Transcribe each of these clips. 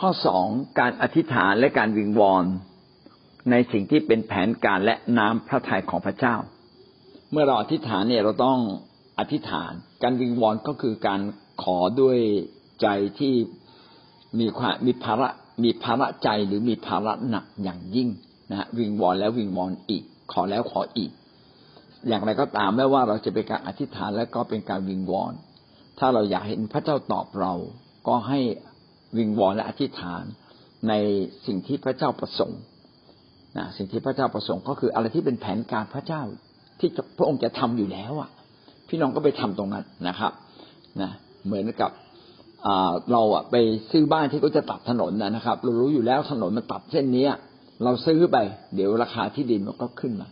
ข้อสองการอธิษฐานและการวิงวอนในสิ่งที่เป็นแผนการและน้ำพระทัยของพระเจ้า เมื่อเราอธิษฐานเนี่ยเราต้องอธิษฐาน การวิงวอนก็คือการขอด้วยใจที่มีความมีภาระมีภาระใจหรือมีภาระหนักอย่างยิ่งนะวิงวอนแล้ววิงวอนอีก ขอแล้วขออีก อย่างไรก็ตามไม่ว่าเราจะเป็นการอธิษฐานและก็เป็นการวิงวอน ถ้าเราอยากเห็นพระเจ้าตอบเราก็ให้ วิงวอนและอธิษฐานในสิ่งที่พระเจ้าประสงค์นะสิ่งที่พระเจ้าประสงค์ก็คืออะไรที่เป็นแผนการพระเจ้าที่พระองค์จะทำอยู่แล้วอะ พี่น้องก็ไปทำตรงนั้นนะครับนะเหมือนกับเราอะไปซื้อบ้านที่เขาจะตัดถนนนะครับ เรารู้อยู่แล้วถนนมันตัดเส้นนี้เราซื้อไป เดี๋ยวราคาที่ดินมันก็ขึ้นมา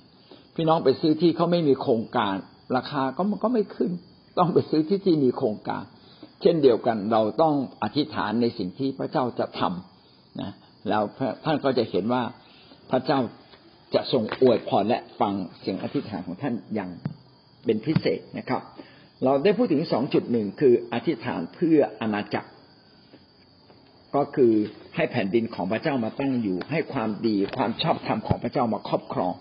พี่น้องไปซื้อที่เขาไม่มีโครงการ ราคาก็มันก็ไม่ขึ้น ต้องไปซื้อที่ที่มีโครงการ เช่นเดียวกันเราต้องอธิษฐานในสิ่งที่พระเจ้าจะทำนะแล้วท่านก็จะเห็นว่าพระเจ้าจะทรงอวยพรและฟังเสียงอธิษฐานของท่านอย่างเป็นพิเศษนะครับ เราได้พูดถึงสองจุดหนึ่งคืออธิษฐานเพื่ออาณาจักร ก็คือให้แผ่นดินของพระเจ้ามาตั้งอยู่ ให้ความดีความชอบธรรมของพระเจ้ามาครอบครอง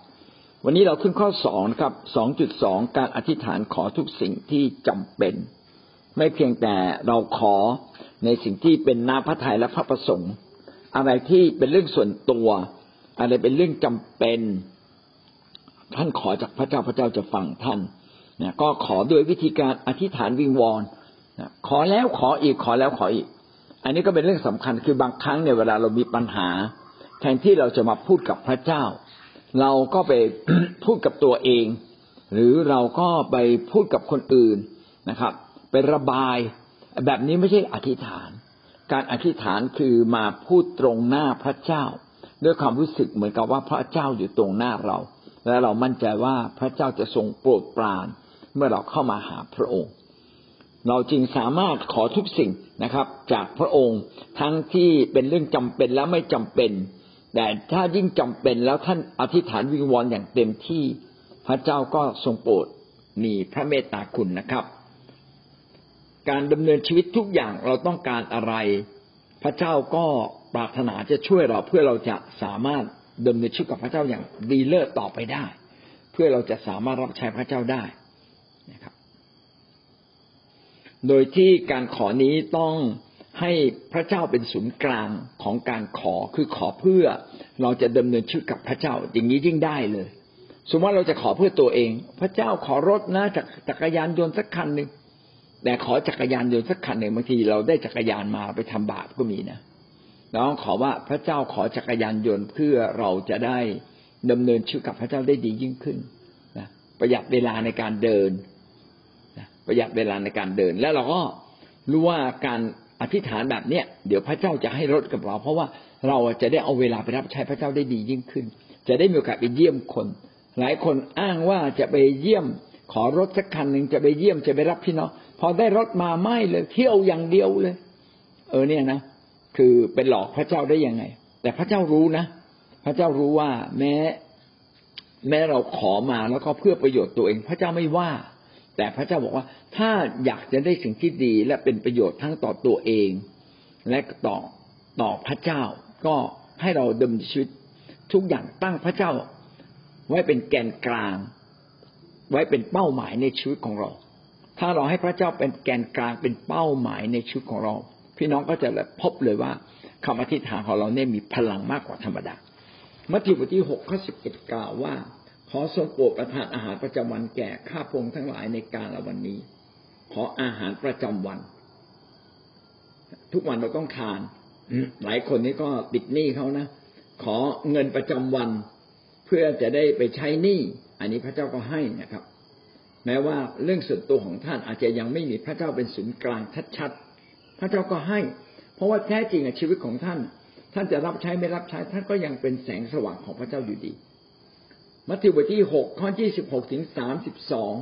วันนี้เราขึ้นข้อสองนะครับสองจุดสองการอธิษฐานขอทุกสิ่งที่จำเป็น ไม่เพียงแต่เราขอในสิ่งที่เป็นน้าพระทัยและพระประสงค์ อะไรที่เป็นเรื่องส่วนตัว อะไรเป็นเรื่องจำเป็น ท่านขอจากพระเจ้าพระเจ้าจะฟังท่านนะก็ขอด้วยวิธีการอธิษฐานวิงวอนนะขอแล้วขออีกขอแล้วขออีก อันนี้ก็เป็นเรื่องสำคัญคือบางครั้งเนี่ยเวลาเรามีปัญหา แทนที่เราจะมาพูดกับพระเจ้า เราก็ไปพูดกับตัวเอง หรือเราก็ไปพูดกับคนอื่นนะครับ ไประบาย แบบนี้ไม่ใช่อธิษฐาน การอธิษฐานคือมาพูดตรงหน้าพระเจ้า ด้วยความรู้สึกเหมือนกับว่าพระเจ้าอยู่ตรงหน้าเรา และเรามั่นใจว่าพระเจ้าจะทรงโปรดปราน เมื่อเราเข้ามาหาพระองค์ เราจึงสามารถขอทุกสิ่งนะครับ จากพระองค์ทั้งที่เป็นเรื่องจำเป็นและไม่จำเป็น แต่ถ้ายิ่งจำเป็นแล้วท่านอธิษฐานวิงวอนอย่างเต็มที่ พระเจ้าก็ทรงโปรดมีพระเมตตาคุณนะครับ การดำเนินชีวิตทุกอย่างเราต้องการอะไร พระเจ้าก็ปรารถนาจะช่วยเราเพื่อเราจะสามารถดำเนินชีวิตกับพระเจ้าอย่างดีเลิศต่อไปได้ เพื่อเราจะสามารถรับใช้พระเจ้าได้นะครับ โดยที่การขอนี้ต้องให้พระเจ้าเป็นศูนย์กลางของการขอคือขอเพื่อเราจะดำเนินชีวิตกับพระเจ้า อย่างนี้ยิ่งได้เลย สมมติว่าเราจะขอเพื่อตัวเอง พระเจ้าขอรถนะจากจักรยานยนต์สักคันหนึ่ง แต่ขอจักรยานยนต์สักคันหนึ่งบางทีเราได้จักรยานมาไปทำบาปก็มีนะน้องขอว่าพระเจ้าขอจักรยานยนต์เพื่อเราจะได้ดำเนินชีวิตกับพระเจ้าได้ดียิ่งขึ้นนะประหยัดเวลาในการเดินนะประหยัดเวลาในการเดิน แล้วเราก็รู้ว่าการอธิษฐานแบบเนี้ยเดี๋ยวพระเจ้าจะให้รถกับเรา เพราะว่าเราจะได้เอาเวลาไปรับใช้พระเจ้าได้ดียิ่งขึ้น จะได้มีโอกาสไปเยี่ยมคน หลายคนอ้างว่าจะไปเยี่ยม ขอรถสักคันหนึ่งจะไปเยี่ยมจะไปรับพี่น้อง พอได้รถมาไม่เลย เที่ยวอย่างเดียวเลย เออเนี่ยนะคือเป็นหลอกพระเจ้าได้ยังไง แต่พระเจ้ารู้นะ พระเจ้ารู้ว่าแม้ แม้เราขอมาแล้วก็เพื่อประโยชน์ตัวเอง พระเจ้าไม่ว่า แต่พระเจ้าบอกว่า ถ้าอยากจะได้สิ่งที่ดี และเป็นประโยชน์ทั้งต่อตัวเอง และต่อต่อพระเจ้า ก็ให้เราดำเนินชีวิตทุกอย่างตั้งพระเจ้า ไว้เป็นแกนกลาง ไว้เป็นเป้าหมายในชีวิตของเรา ถ้าเราให้พระเจ้าเป็นแกนกลางเป็นเป้าหมายในชีวิตของเรา พี่น้องก็จะพบเลยว่าคำอธิษฐานของเราเนี่ยมีพลังมากกว่าธรรมดา มัทธิวบทที่หกข้อสิบเอ็ดกล่าวว่า ขอทรงโปรดประทานอาหารประจำวันแก่ข้าพงทั้งหลายในการละวันนี้ ขออาหารประจำวัน ทุกวันเราต้องทาน หลายคนนี้ก็ติดหนี้เขานะ ขอเงินประจำวัน เพื่อจะได้ไปใช้หนี้ อันนี้พระเจ้าก็ให้นะครับ แม้ว่าเรื่องส่วนตัวของท่านอาจจะยังไม่มีพระเจ้าเป็นศูนย์กลางชัดๆ พระเจ้าก็ให้ เพราะว่าแท้จริงชีวิตของท่าน ท่านจะรับใช้ไม่รับใช้ ท่านก็ยังเป็นแสงสว่างของพระเจ้าอยู่ดี มัทธิวบทที่หกข้อยี่สิบหกถึงสามสิบสอง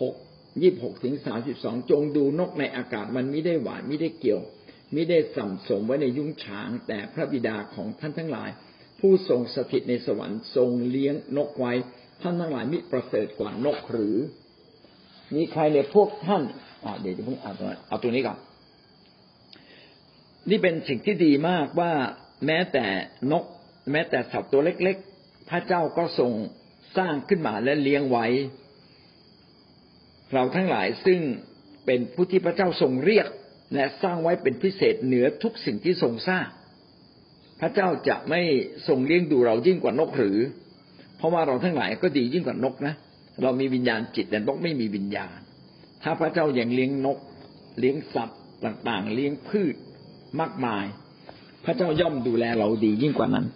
หกยี่บหกถึงสามสิบสองจงดูนกในอากาศมันไม่ได้หวานไม่ได้เกี่ยวไม่ได้สัมสมไว้ในยุ้งฉาง แต่พระบิดาของท่านทั้งหลาย ผู้ทรงสถิตในสวรรค์ทรงเลี้ยงนกไว้ ท่านทั้งหลายมิประเสริฐกว่านกหรือ มีใครในพวกท่านเดี๋ยวจะเพิ่งเอาตัวเอาตัวนี้ก่อนนี่เป็นสิ่งที่ดีมากว่าแม้แต่นก แม้แต่สัตว์ตัวเล็ก ๆ พระเจ้าก็ทรงสร้างขึ้นมาและเลี้ยงไว้ เราทั้งหลายซึ่งเป็นผู้ที่พระเจ้าทรงเรียก และสร้างไว้เป็นพิเศษเหนือทุกสิ่งที่ทรงสร้าง พระเจ้าจะไม่ทรงเลี้ยงดูเรายิ่งกว่านกหรือ เพราะว่าเราทั้งหลายก็ดียิ่งกว่านกนะ เรามีวิญญาณจิตแต่นกไม่มีวิญญาณ ถ้าพระเจ้ายัางเลี้ยงนก เลี้ยงสัตว์ต่างๆ เลี้ยงพืชมากมาย พระเจ้าย่อมดูแลเราดียิ่งกว่านั้น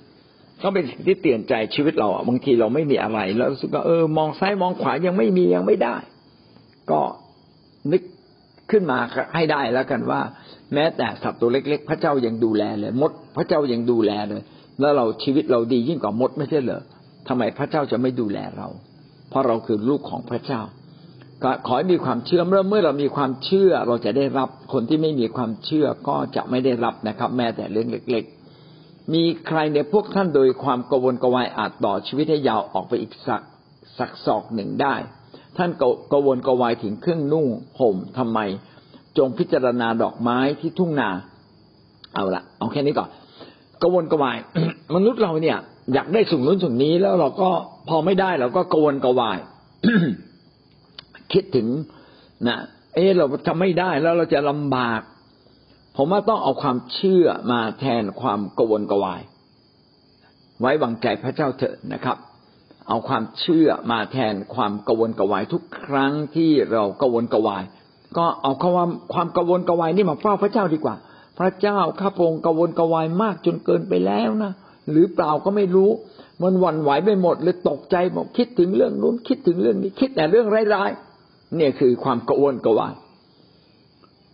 ก็เป็นสิ่งที่เตือนใจชีวิตเราบางทีเราไม่มีอะไร แล้วรู้สึกว่าเออมองซ้ายมองขวายังไม่มียังไม่ได้ ก็นึกขึ้นมาให้ได้แล้วกันว่า แม้แต่สัตว์ตัวเล็ก ๆ พระเจ้ายังดูแลเลย มด พระเจ้ายังดูแลเลย แล้วเราชีวิตเราดียิ่งกว่ามดไม่ใช่เหรอ ทำไมพระเจ้าจะไม่ดูแลเรา เพราะเราคือลูกของพระเจ้าก็ขอให้มีความเชื่อเมื่อเมื่อเรามีความเชื่อเราจะได้รับคนที่ไม่มีความเชื่อก็จะไม่ได้รับนะครับ แม้แต่เรื่องเล็ก ๆ มีใครในพวกท่านโดยความกวนกวายอาจต่อชีวิตให้ยาวออกไปอีกสักสักศอกหนึ่งได้ ท่านกวนกวายถึงเครื่องนุ่งห่มทำไม จงพิจารณาดอกไม้ที่ทุ่งนา เอาละเอาแค่นี้ก่อนกวนกวาย มนุษย์เราเนี่ย อยากได้สิ่งนู้นสิ่งนี้แล้วเราก็พอไม่ได้เราก็กวนกวาย คิดถึงนะเออเราทำไม่ได้แล้วเราจะลำบาก ผมว่าต้องเอาความเชื่อมาแทนความกวนกวาย ไว้วางใจพระเจ้าเถอะนะครับ เอาความเชื่อมาแทนความกวนกวาย ทุกครั้งที่เรากวนกวาย ก็เอาความความกวนกวายนี่มาเฝ้าพระเจ้าดีกว่า พระเจ้าข้าพงกวนกวายมากจนเกินไปแล้วนะ หรือเปล่าก็ไม่รู้ มันหวั่นไหวไปหมดเลยตกใจบอกคิดถึงเรื่องนู้นคิดถึงเรื่องนี้ คิดแต่เรื่องร้ายๆเนี่ยคือความกระวนกระวาย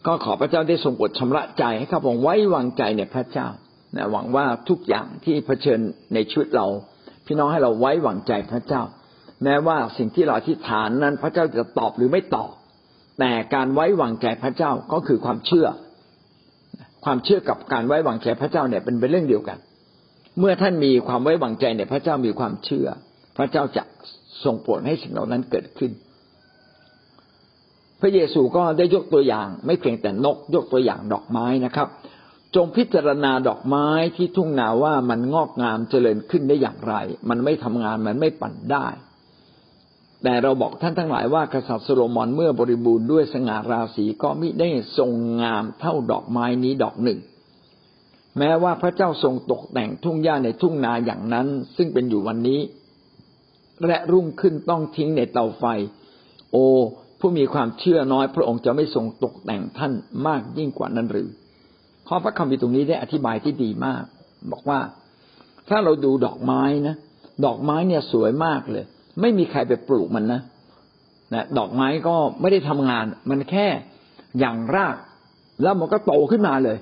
ก็ขอพระเจ้าได้ทรงปลดชำระใจให้ข้าพงไว้วางใจในพระเจ้านะหวังว่าทุกอย่างที่เผชิญในชีวิตเรา พี่น้องให้เราไว้วางใจพระเจ้า แม้ว่าสิ่งที่เราอธิฐานนั้น พระเจ้าจะตอบหรือไม่ตอบ แต่การไว้วางใจพระเจ้าก็คือความเชื่อ ความเชื่อกับการไว้วางใจพระเจ้าเนี่ยเป็นเป็นเรื่องเดียวกัน เมื่อท่านมีความไว้วางใจในพระเจ้ามีความเชื่อ พระเจ้าจะทรงโปรดให้สิ่งเหล่านั้นเกิดขึ้น พระเยซูก็ได้ยกตัวอย่าง ไม่เพียงแต่นกยกตัวอย่างดอกไม้นะครับ จงพิจารณาดอกไม้ที่ทุ่งนาว่ามันงอกงามเจริญขึ้นได้อย่างไร มันไม่ทำงานมันไม่ปั่นได้ แต่เราบอกท่านทั้งหลายว่ากษัตริย์โซโลมอนเมื่อบริบูรณ์ด้วยสง่าราศีก็มิได้ทรงงามเท่าดอกไม้นี้ดอกหนึ่ง แม้ว่าพระเจ้าทรงตกแต่งทุ่งหญ้าในทุ่งนาอย่างนั้น ซึ่งเป็นอยู่วันนี้ และรุ่งขึ้นต้องทิ้งในเตาไฟ โอ ผู้มีความเชื่อน้อย พระองค์จะไม่ทรงตกแต่งท่านมากยิ่งกว่านั้นหรือข้อพระคำพีตรงนี้ได้อธิบายที่ดีมาก บอกว่า ถ้าเราดูดอกไม้นะดอกไม้เนี่ยสวยมากเลย ไม่มีใครไปปลูกมันนะนะดอกไม้ก็ไม่ได้ทำงาน มันแค่อย่างราก แล้วมันก็โตขึ้นมาเลย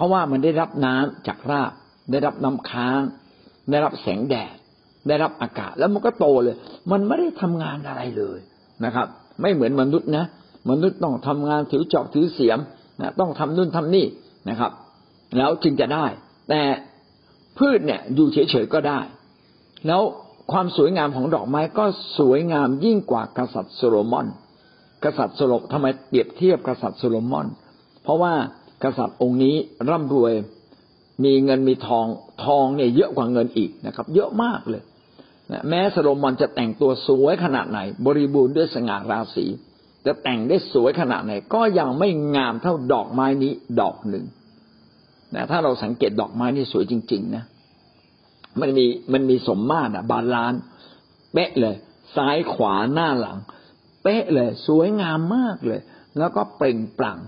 ราะว่ามันได้รับน้ำจากรากได้รับน้ำค้าง ได้รับแสงแดด ได้รับอากาศ แล้วมันก็โตเลย มันไม่ได้ทำงานอะไรเลยนะครับ ไม่เหมือนมนุษย์นะมนุษย์ต้องทำงานถือจอบถือเสียมนะต้องทำนู่นทำนี่นะครับ แล้วจึงจะได้ แต่พืชเนี่ยอยู่เฉยๆก็ได้ แล้วความสวยงามของดอกไม้ก็สวยงามยิ่งกว่ากษัตริย์โซโลมอน กษัตริย์โซโลทำไมเปรียบเทียบกษัตริย์โซโลมอน เพราะว่า กษัตริย์องค์นี้ร่ำรวยมีเงินมีทองทองเนี่ยเยอะกว่าเงินอีกนะครับ เยอะมากเลยแม้สโลมอนจะแต่งตัวสวยขนาดไหน บริบูรณ์ด้วยสง่าราศีจะแต่งได้สวยขนาดไหน ก็ยังไม่งามเท่าดอกไม้นี้ดอกหนึ่งนะถ้าเราสังเกตดอกไม้นี่สวยจริง ๆ นะ มันมีมันมีสมมาตรอะบาลานเป๊ะเลย ซ้ายขวาหน้าหลัง เป๊ะเลย สวยงามมากเลย แล้วก็เปล่งปลั่ง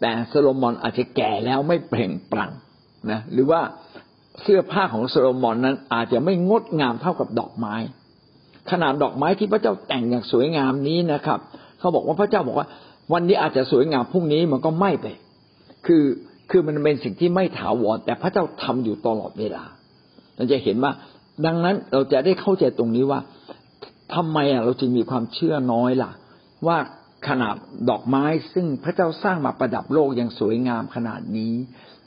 แต่โซโลมอนอาจจะแก่แล้วไม่เปล่งปลั่งนะหรือว่าเสื้อผ้าของโซโลมอนนั้นอาจจะไม่งดงามเท่ากับดอกไม้ ขนาดดอกไม้ที่พระเจ้าแต่งอย่างสวยงามนี้นะครับ เขาบอกว่าพระเจ้าบอกว่า วันนี้อาจจะสวยงามพรุ่งนี้มันก็ไม่ไป คือคือมันเป็นสิ่งที่ไม่ถาวรแต่พระเจ้าทำอยู่ตลอดเวลาเราจะเห็นว่า ดังนั้นเราจะได้เข้าใจตรงนี้ว่าทำไมเราจึงมีความเชื่อน้อยล่ะ ว่า ขนาดดอกไม้ซึ่งพระเจ้าสร้างมาประดับโลกอย่างสวยงามขนาดนี้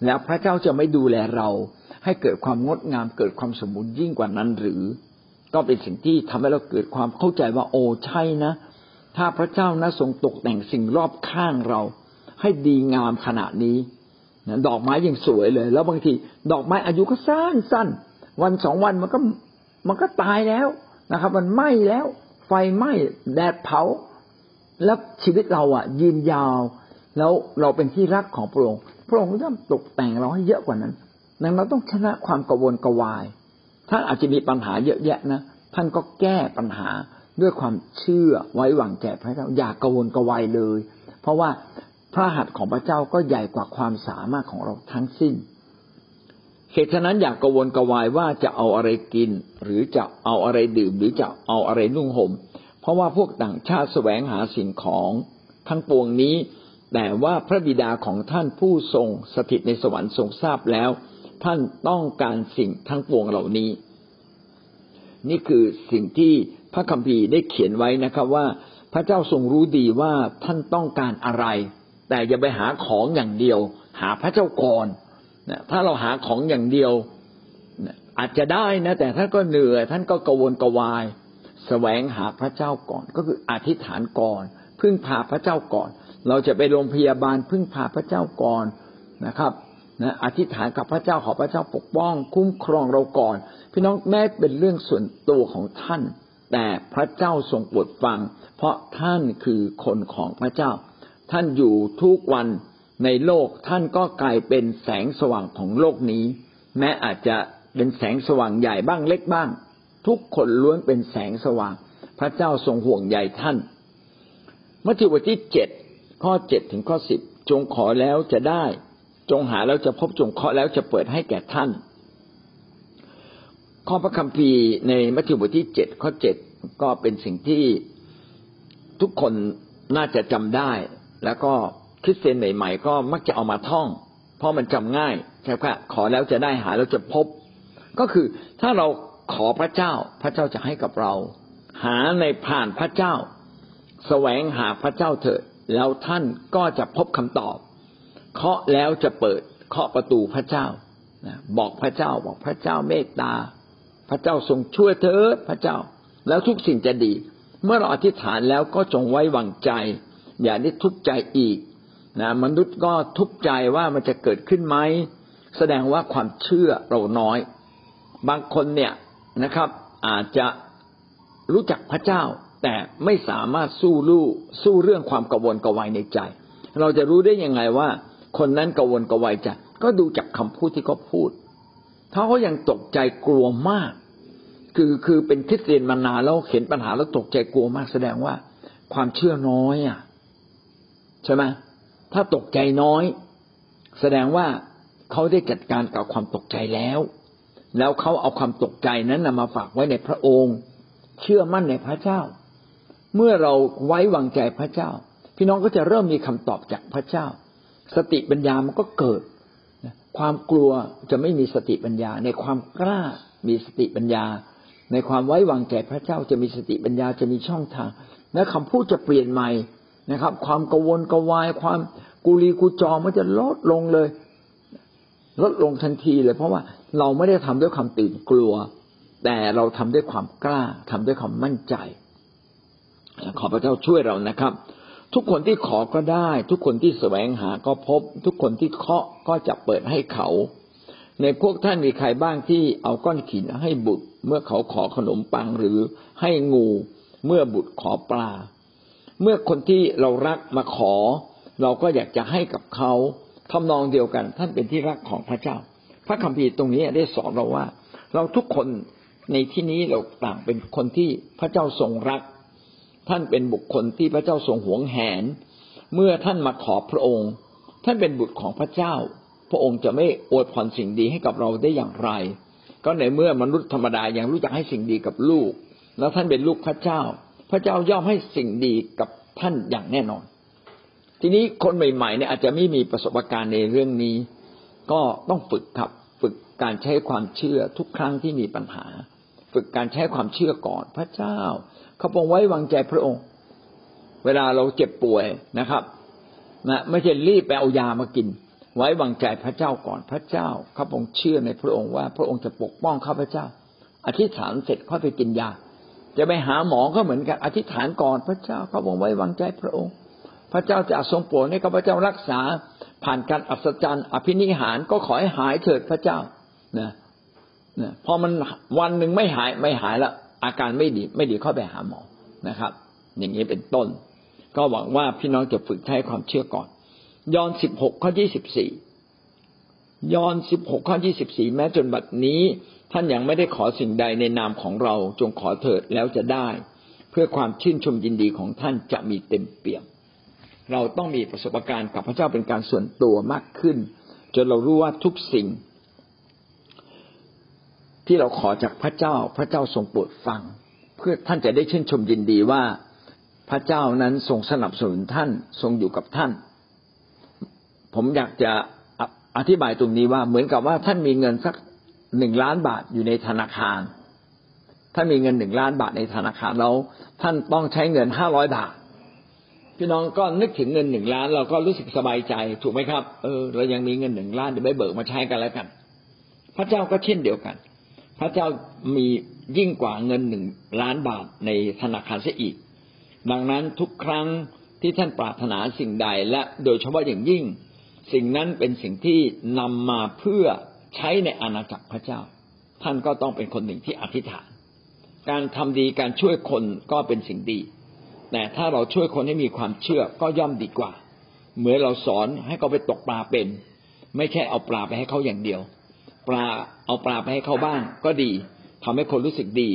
แล้วพระเจ้าจะไม่ดูแลเรา ให้เกิดความงดงามเกิดความสมบูรณ์ยิ่งกว่านั้นหรือ ก็เป็นสิ่งที่ทำให้เราเกิดความเข้าใจว่าโอ้ใช่นะ ถ้าพระเจ้านะทรงตกแต่งสิ่งรอบข้างเรา ให้ดีงามขนาดนี้ดอกไม้ยังสวยเลย แล้วบางทีดอกไม้อายุก็สั้นสั้นวันสองวันมันก็มันก็ตายแล้วนะครับ มันไหม้แล้ว ไฟไหม้แดดเผา แล้วชีวิตเราอะ ยืนยาว แล้วเราเป็นที่รักของพระองค์พระองค์ย่อมตกแต่งเราให้เยอะกว่านั้นดังนั้นต้องชนะความกังวลกวาย ท่านอาจจะมีปัญหาเยอะแยะนะท่านก็แก้ปัญหาด้วยความเชื่อไว้วางใจพระเจ้าอย่ากกังวลกวายเลย เพราะว่าพระหัตถ์ของพระเจ้าก็ใหญ่กว่าความสามารถของเราทั้งสิ้นเหตุฉะนั้นอย่ากกังวลกวายว่าจะเอาอะไรกิน หรือจะเอาอะไรดื่ม หรือจะเอาอะไรนุ่งหม่ม เพราะว่าพวกต่างชาติแสวงหาสิ่งของทั้งปวงนี้ แต่ว่าพระบิดาของท่านผู้ทรงสถิตในสวรรค์ทรงทราบแล้ว ท่านต้องการสิ่งทั้งปวงเหล่านี้ นี่คือสิ่งที่พระคัมภีร์ได้เขียนไว้นะครับว่า พระเจ้าทรงรู้ดีว่าท่านต้องการอะไร แต่อย่าไปหาของอย่างเดียว หาพระเจ้าก่อนถ้าเราหาของอย่างเดียวอาจจะได้นะ แต่ท่านก็เหนื่อยท่านก็กวนกวาย แสวงหาพระเจ้าก่อน ก็คืออธิษฐานก่อน พึ่งพาพระเจ้าก่อน เราจะไปโรงพยาบาลพึ่งพาพระเจ้าก่อนนะครับนะอธิษฐานกับพระเจ้าขอพระเจ้าปกป้อง คุ้มครองเราก่อน พี่น้องแม้เป็นเรื่องส่วนตัวของท่าน แต่พระเจ้าทรงโปรดฟัง เพราะท่านคือคนของพระเจ้า ท่านอยู่ทุกวันในโลกท่านก็กลายเป็นแสงสว่างของโลกนี้ แม้อาจจะเป็นแสงสว่างใหญ่บ้างเล็กบ้าง ทุกคนล้วนเป็นแสงสว่าง พระเจ้าทรงห่วงใยท่าน มัทธิวบทที่เจ็ดข้อเจ็ดถึงข้อสิบจงขอแล้วจะได้ จงหาแล้วจะพบจงเคาะแล้วจะเปิดให้แก่ท่าน ข้อพระคัมภีร์ในมัทธิวบทที่เจ็ดข้อเจ็ดก็เป็นสิ่งที่ทุกคนน่าจะจำได้ แล้วก็คริสเตียนใหม่ๆก็มักจะเอามาท่อง เพราะมันจำง่ายใช่ไหมขอแล้วจะได้หาแล้วจะพบ ก็คือถ้าเรา ขอพระเจ้าพระเจ้าจะให้กับเรา หาในผ่านพระเจ้า แสวงหาพระเจ้าเถิดแล้วท่านก็จะพบคำตอบ เคาะแล้วจะเปิดเคาะประตูพระเจ้าบอกพระเจ้าบอกพระเจ้าเมตตา พระเจ้าทรงช่วยเธอพระเจ้า แล้วทุกสิ่งจะดี เมื่อเราอธิษฐานแล้วก็จงไว้วางใจ อย่าได้ทุกข์ใจอีกนะมนุษย์ก็ทุกข์ใจว่ามันจะเกิดขึ้นไหมแสดงว่าความเชื่อเราน้อย บางคนเนี่ย นะครับ อาจจะรู้จักพระเจ้า แต่ไม่สามารถสู้ลู่สู้เรื่องความกังวลกวายในใจ เราจะรู้ได้ยังไงว่า คนนั้นกังวลกวายใจก็ดูจากคำพูดที่เขาพูด ถ้าเขายังตกใจกลัวมาก คือคือเป็นคริสเตียนมานานแล้วเห็นปัญหาแล้วตกใจกลัวมากแสดงว่า ความเชื่อน้อยอะใช่ไหมถ้าตกใจน้อย แสดงว่าเขาได้จัดการกับความตกใจแล้ว แล้วเขาเอาความตกใจนั้นนำมาฝากไว้ในพระองค์ เชื่อมั่นในพระเจ้า เมื่อเราไว้วางใจพระเจ้า พี่น้องก็จะเริ่มมีคำตอบจากพระเจ้า สติปัญญามันก็เกิด ความกลัวจะไม่มีสติปัญญา ในความกล้ามีสติปัญญา ในความไว้วางใจพระเจ้าจะมีสติปัญญาจะมีช่องทาง และคำพูดจะเปลี่ยนใหม่นะครับ ความกังวลกวายความกุลีกุจอมันจะลดลงเลย ลดลงทันทีเลย เพราะว่าเราไม่ได้ทำด้วยความตื่นกลัว แต่เราทำด้วยความกล้าทำด้วยความมั่นใจ ขอพระเจ้าช่วยเรานะครับ ทุกคนที่ขอก็ได้ ทุกคนที่แสวงหาก็พบ ทุกคนที่เคาะก็จะเปิดให้เขา ในพวกท่านมีใครบ้างที่เอาก้อนขินให้บุตร เมื่อเขาขอขนมปังหรือให้งูเมื่อบุตรขอปลา เมื่อคนที่เรารักมาขอ เราก็อยากจะให้กับเขา ทำนองเดียวกัน ท่านเป็นที่รักของพระเจ้า พระคัมภีร์ตรงนี้ได้สอนเราว่า เราทุกคนในที่นี้เราต่างเป็นคนที่พระเจ้าทรงรัก ท่านเป็นบุคคลที่พระเจ้าทรงหวงแหน เมื่อท่านมาขอพระองค์ ท่านเป็นบุตรของพระเจ้า พระองค์จะไม่อวยพรสิ่งดีให้กับเราได้อย่างไร ก็ในเมื่อมนุษย์ธรรมดายังรู้จักให้สิ่งดีกับลูก แล้วท่านเป็นลูกพระเจ้า พระเจ้าย่อมให้สิ่งดีกับท่านอย่างแน่นอน ทีนี้คนใหม่ๆเนี่ยอาจจะไม่มีประสบการณ์ในเรื่องนี้ ก็ต้องฝึกครับฝึกการใช้ความเชื่อทุกครั้งที่มีปัญหา ฝึกการใช้ความเชื่อก่อนพระเจ้าเขาปองไว้วางใจพระองค์ เวลาเราเจ็บป่วยนะครับนะไม่ใช่รีบไปเอายามากิน ไว้วางใจพระเจ้าก่อนพระเจ้าข้าพงเชื่อในพระองค์ว่า พระองค์จะปกป้องข้าพเจ้า อธิษฐานเสร็จค่อยไปกินยา จะไปหาหมอก็เหมือนกัน อธิษฐานก่อนพระเจ้าเขาบอกไว้วางใจพระองค์ พระเจ้าจะทรงโปรดให้ข้าพเจ้ารักษา ผ่านการอัศจรรย์ อภินิหารก็ขอให้หายเถิดพระเจ้านะนะพอมันวันหนึ่งไม่หายไม่หายแล้วอาการไม่ดีไม่ดีเข้าไปหาหมอนะครับ อย่างนี้เป็นต้น ก็หวังว่าพี่น้องจะฝึกใช้ความเชื่อก่อน ยอห์นสิบหกข้อยี่สิบสี่ยอห์นสิบหกข้อยี่สิบสี่แม้จนบัดนี้ ท่านยังไม่ได้ขอสิ่งใดในนามของเราจงขอเถิดแล้วจะได้ เพื่อความชื่นชมยินดีของท่านจะมีเต็มเปี่ยม เราต้องมีประสบการณ์กับพระเจ้าเป็นการส่วนตัวมากขึ้น จนเรารู้ว่าทุกสิ่ง ที่เราขอจากพระเจ้า พระเจ้าทรงโปรดฟัง เพื่อท่านจะได้ชื่นชมยินดีว่าพระเจ้านั้นทรงสนับสนุนท่านทรงอยู่กับท่าน ผมอยากจะอธิบายตรงนี้ว่าเหมือนกับว่าท่านมีเงินสักหนึ่งล้านบาทอยู่ในธนาคาร ท่านมีเงินหนึ่งล้านบาทในธนาคารแล้วท่านต้องใช้เงินห้าร้อยบาท พี่น้องก็นึกถึงเงินหนึ่งล้าน เราก็รู้สึกสบายใจ ถูกไหมครับ เออ เรายังมีเงินหนึ่งล้านเดี๋ยวไปเบิกมาใช้กันแล้วกัน พระเจ้าก็เช่นเดียวกัน พระเจ้ามียิ่งกว่าเงินหนึ่งล้านบาทในธนาคารเสียอีก ดังนั้นทุกครั้งที่ท่านปรารถนาสิ่งใดและโดยเฉพาะอย่างยิ่ง สิ่งนั้นเป็นสิ่งที่นำมาเพื่อใช้ในอาณาจักรพระเจ้า ท่านก็ต้องเป็นคนหนึ่งที่อธิษฐาน การทำดีการช่วยคนก็เป็นสิ่งดี แต่ถ้าเราช่วยคนให้มีความเชื่อก็ย่อมดีกว่า เหมือนเราสอนให้เขาไปตกปลาเป็น ไม่ใช่เอาปลาไปให้เขาอย่างเดียว ปลาเอาปลาไปให้เขาบ้างก็ดีทำให้คนรู้สึกดี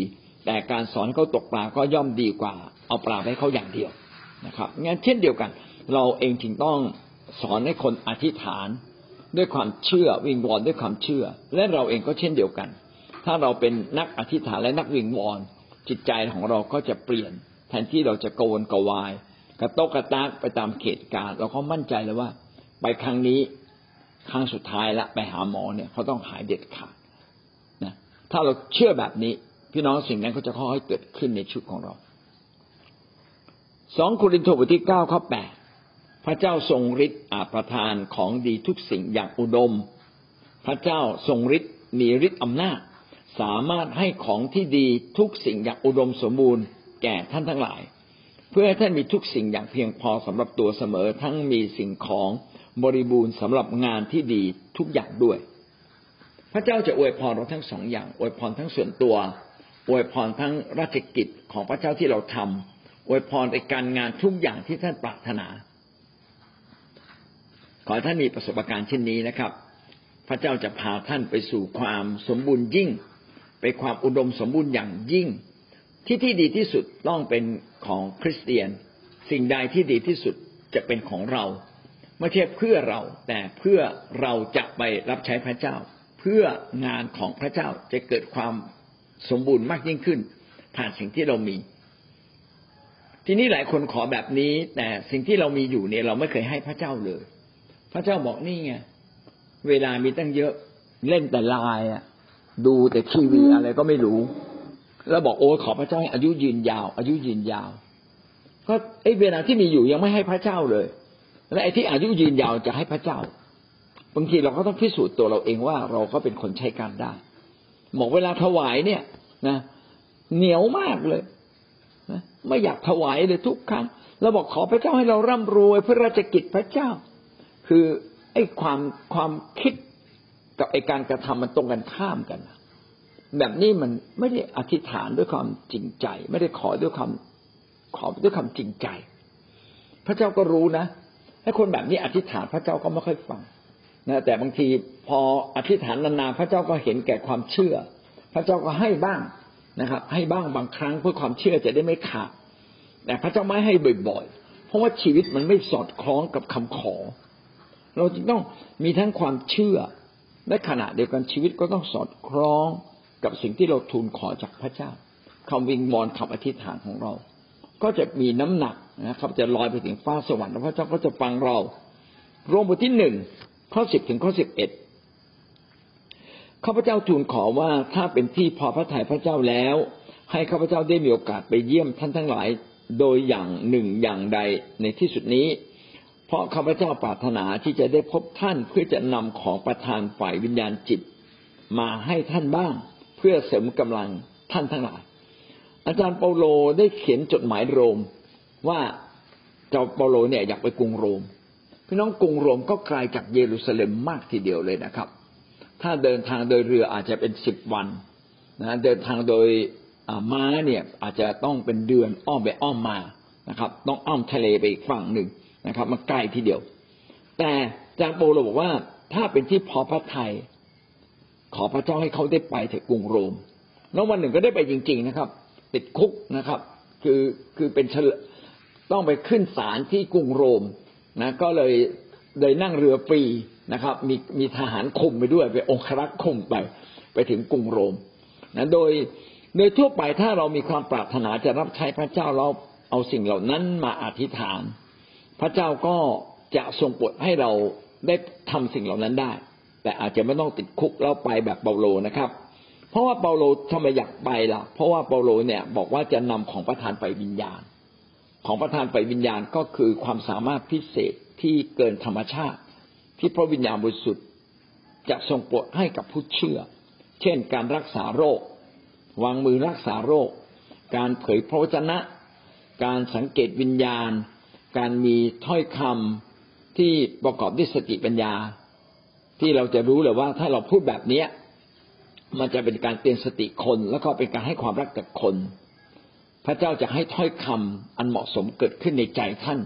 แต่การสอนเขาตกปลาก็ย่อมดีกว่า เอาปลาไปให้เขาอย่างเดียวนะครับงั้นเช่นเดียวกัน เราเองจึงต้องสอนให้คนอธิษฐาน ด้วยความเชื่อวิงวอนด้วยความเชื่อ และเราเองก็เช่นเดียวกัน ถ้าเราเป็นนักอธิษฐานและนักวิงวอนจิตใจของเราก็จะเปลี่ยน ทนที่เราจะโกวนกวาย กระโตกกระตากไปตามเขตการ เราก็มั่นใจเลยว่า ไปครั้งนี้ครั้งสุดท้ายละไปหาหมอเนี่ยเขาต้องหายเด็ดขาดนะถ้าเราเชื่อแบบนี้ พี่น้องสิ่งนั้นก็จะค่อยๆเกิดขึ้นในชุดของเราสองโครินธ์บทที่เก้าข้อแปดพระเจ้าทรงฤทธิ์อาประทานของดีทุกสิ่งอย่างอุดม พระเจ้าทรงฤทธิ์มีฤทธิ์อำนาจ สามารถให้ของที่ดีทุกสิ่งอย่างอุดมสมบูรณ์ แก่ท่านทั้งหลาย เพื่อให้ท่านมีทุกสิ่งอย่างเพียงพอสำหรับตัวเสมอ ทั้งมีสิ่งของบริบูรณ์สำหรับงานที่ดีทุกอย่างด้วย พระเจ้าจะอวยพรเราทั้งสองอย่างอวยพรทั้งส่วนตัวอวยพรทั้งราชกิจของพระเจ้าที่เราทำอวยพรในการงานทุกอย่างที่ท่านปรารถนา ขอท่านมีประสบการณ์เช่นนี้นะครับ พระเจ้าจะพาท่านไปสู่ความสมบูรณ์ยิ่ง ไปความอุดมสมบูรณ์อย่างยิ่ง ที่ที่ดีที่สุดต้องเป็นของคริสเตียน สิ่งใดที่ดีที่สุดจะเป็นของเราไม่ใช่เพื่อเรา แต่เพื่อเราจะไปรับใช้พระเจ้า เพื่องานของพระเจ้าจะเกิดความสมบูรณ์มากยิ่งขึ้น ผ่านสิ่งที่เรามี ทีนี้หลายคนขอแบบนี้ แต่สิ่งที่เรามีอยู่เนี่ยเราไม่เคยให้พระเจ้าเลย พระเจ้าบอกนี่ไงเวลามีตั้งเยอะเล่นแต่ไลน์ดูแต่ทีวีอะไรก็ไม่รู้ แล้วบอกโอ้ขอพระเจ้าให้อายุยืนยาว อายุยืนยาวก็ไอ้เวลาที่มีอยู่ยังไม่ให้พระเจ้าเลย และไอ้ที่อายุยืนยาวจะให้พระเจ้า บางทีเราก็ต้องพิสูจน์ตัวเราเองว่าเราก็เป็นคนใช้การได้บอกเวลาถวายเนี่ยนะเหนียวมากเลยนะไม่อยากถวายเลยทุกครั้งเราบอกขอพระเจ้าให้เราร่ำรวยเพื่อราชกิจพระเจ้า คือไอ้ความความคิดกับไอ้การกระทำมันตรงกันข้ามกัน แบบนี้มันไม่ได้อธิษฐานด้วยความจริงใจ ไม่ได้ขอด้วยความขอด้วยความจริงใจ พระเจ้าก็รู้นะให้คนแบบนี้อธิษฐานพระเจ้าก็ไม่ค่อยฟังนะแต่บางทีพออธิษฐานนานๆพระเจ้าก็เห็นแก่ความเชื่อ พระเจ้าก็ให้บ้างนะครับ ให้บ้างบางครั้งเพื่อความเชื่อจะได้ไม่ขาดแต่พระเจ้าไม่ให้บ่อยๆเพราะว่าชีวิตมันไม่สอดคล้องกับคำขอ เราจึงต้องมีทั้งความเชื่อและขณะเดียวกันชีวิตก็ต้องสอดคล้อง กับสิ่งที่เราทูลขอจากพระเจ้าคำวิงวอนคำอธิษฐานของเรา ก็จะมีน้ำหนักนะครับ จะลอยไปถึงฟ้าสวรรค์แล้วพระเจ้าก็จะฟังเราโรมบทที่หนึ่งข้อสิบถึงข้อสิบเอ็ดข้าพเจ้าทูลขอว่าถ้าเป็นที่พอพระทัยพระเจ้าแล้ว ให้ข้าพเจ้าได้มีโอกาสไปเยี่ยมท่านทั้งหลายโดยอย่างหนึ่งอย่างใดในที่สุดนี้ เพราะข้าพเจ้าปรารถนาที่จะได้พบท่านเพื่อจะนำของประทานฝ่ายวิญญาณจิต มาให้ท่านบ้าง พื่อเสริมกำลังท่านทั้งหลาย อาจารย์เปาโลได้เขียนจดหมายโรมว่าเจ้าเปาโลเนี่ยอยากไปกรุงโรมพี่น้องกรุงโรมก็ไกลจากเยรูซาเล็มมากทีเดียวเลยนะครับ ถ้าเดินทางโดยเรืออาจจะเป็นสิบวันนะเดินทางโดยม้าเนี่ยอาจจะต้องเป็นเดือนอ้อมไปอ้อมมานะครับ ต้องอ้อมทะเลไปอีกฝั่งหนึ่งนะครับ มันไกลทีเดียว แต่จางโปโลบอกว่าถ้าเป็นที่พอพระทัย ขอพระเจ้าให้เขาได้ไปถึงกรุงโรม แล้ววันหนึ่งก็ได้ไปจริง ๆนะครับ ติดคุกนะครับ คือคือเป็นเฉลต้องไปขึ้นศาลที่กรุงโรมนะก็เลยเลยนั่งเรือฟรีนะครับ มีมีทหารคุมไปด้วยไปองครักษ์คุมไปไปถึงกรุงโรมนะโดยโดยทั่วไปถ้าเรามีความปรารถนาจะรับใช้พระเจ้าเราเอาสิ่งเหล่านั้นมาอธิษฐาน พระเจ้าก็จะทรงโปรดให้เราได้ทำสิ่งเหล่านั้นได้ แต่อาจจะไม่ต้องติดคุกแล้วไปแบบเปาโลนะครับ เพราะว่าเปาโลทำไมอยากไปล่ะ เพราะว่าเปาโลเนี่ยบอกว่าจะนำของประทานไปวิญญาณ ของประทานไปวิญญาณก็คือความสามารถพิเศษที่เกินธรรมชาติ ที่พระวิญญาณบริสุทธิ์จะทรงโปรดให้กับผู้เชื่อ เช่น การรักษาโรควางมือรักษาโรค การเผยพระวจนะ การสังเกตวิญญาณ การมีถ้อยคำที่ประกอบด้วยสติปัญญา ที่เราจะรู้เลยว่า ถ้าเราพูดแบบนี้มันจะเป็นการเตือนสติคนแล้วก็เป็นการให้ความรักกับคน พระเจ้าจะให้ถ้อยคำอันเหมาะสมเกิดขึ้นในใจท่าน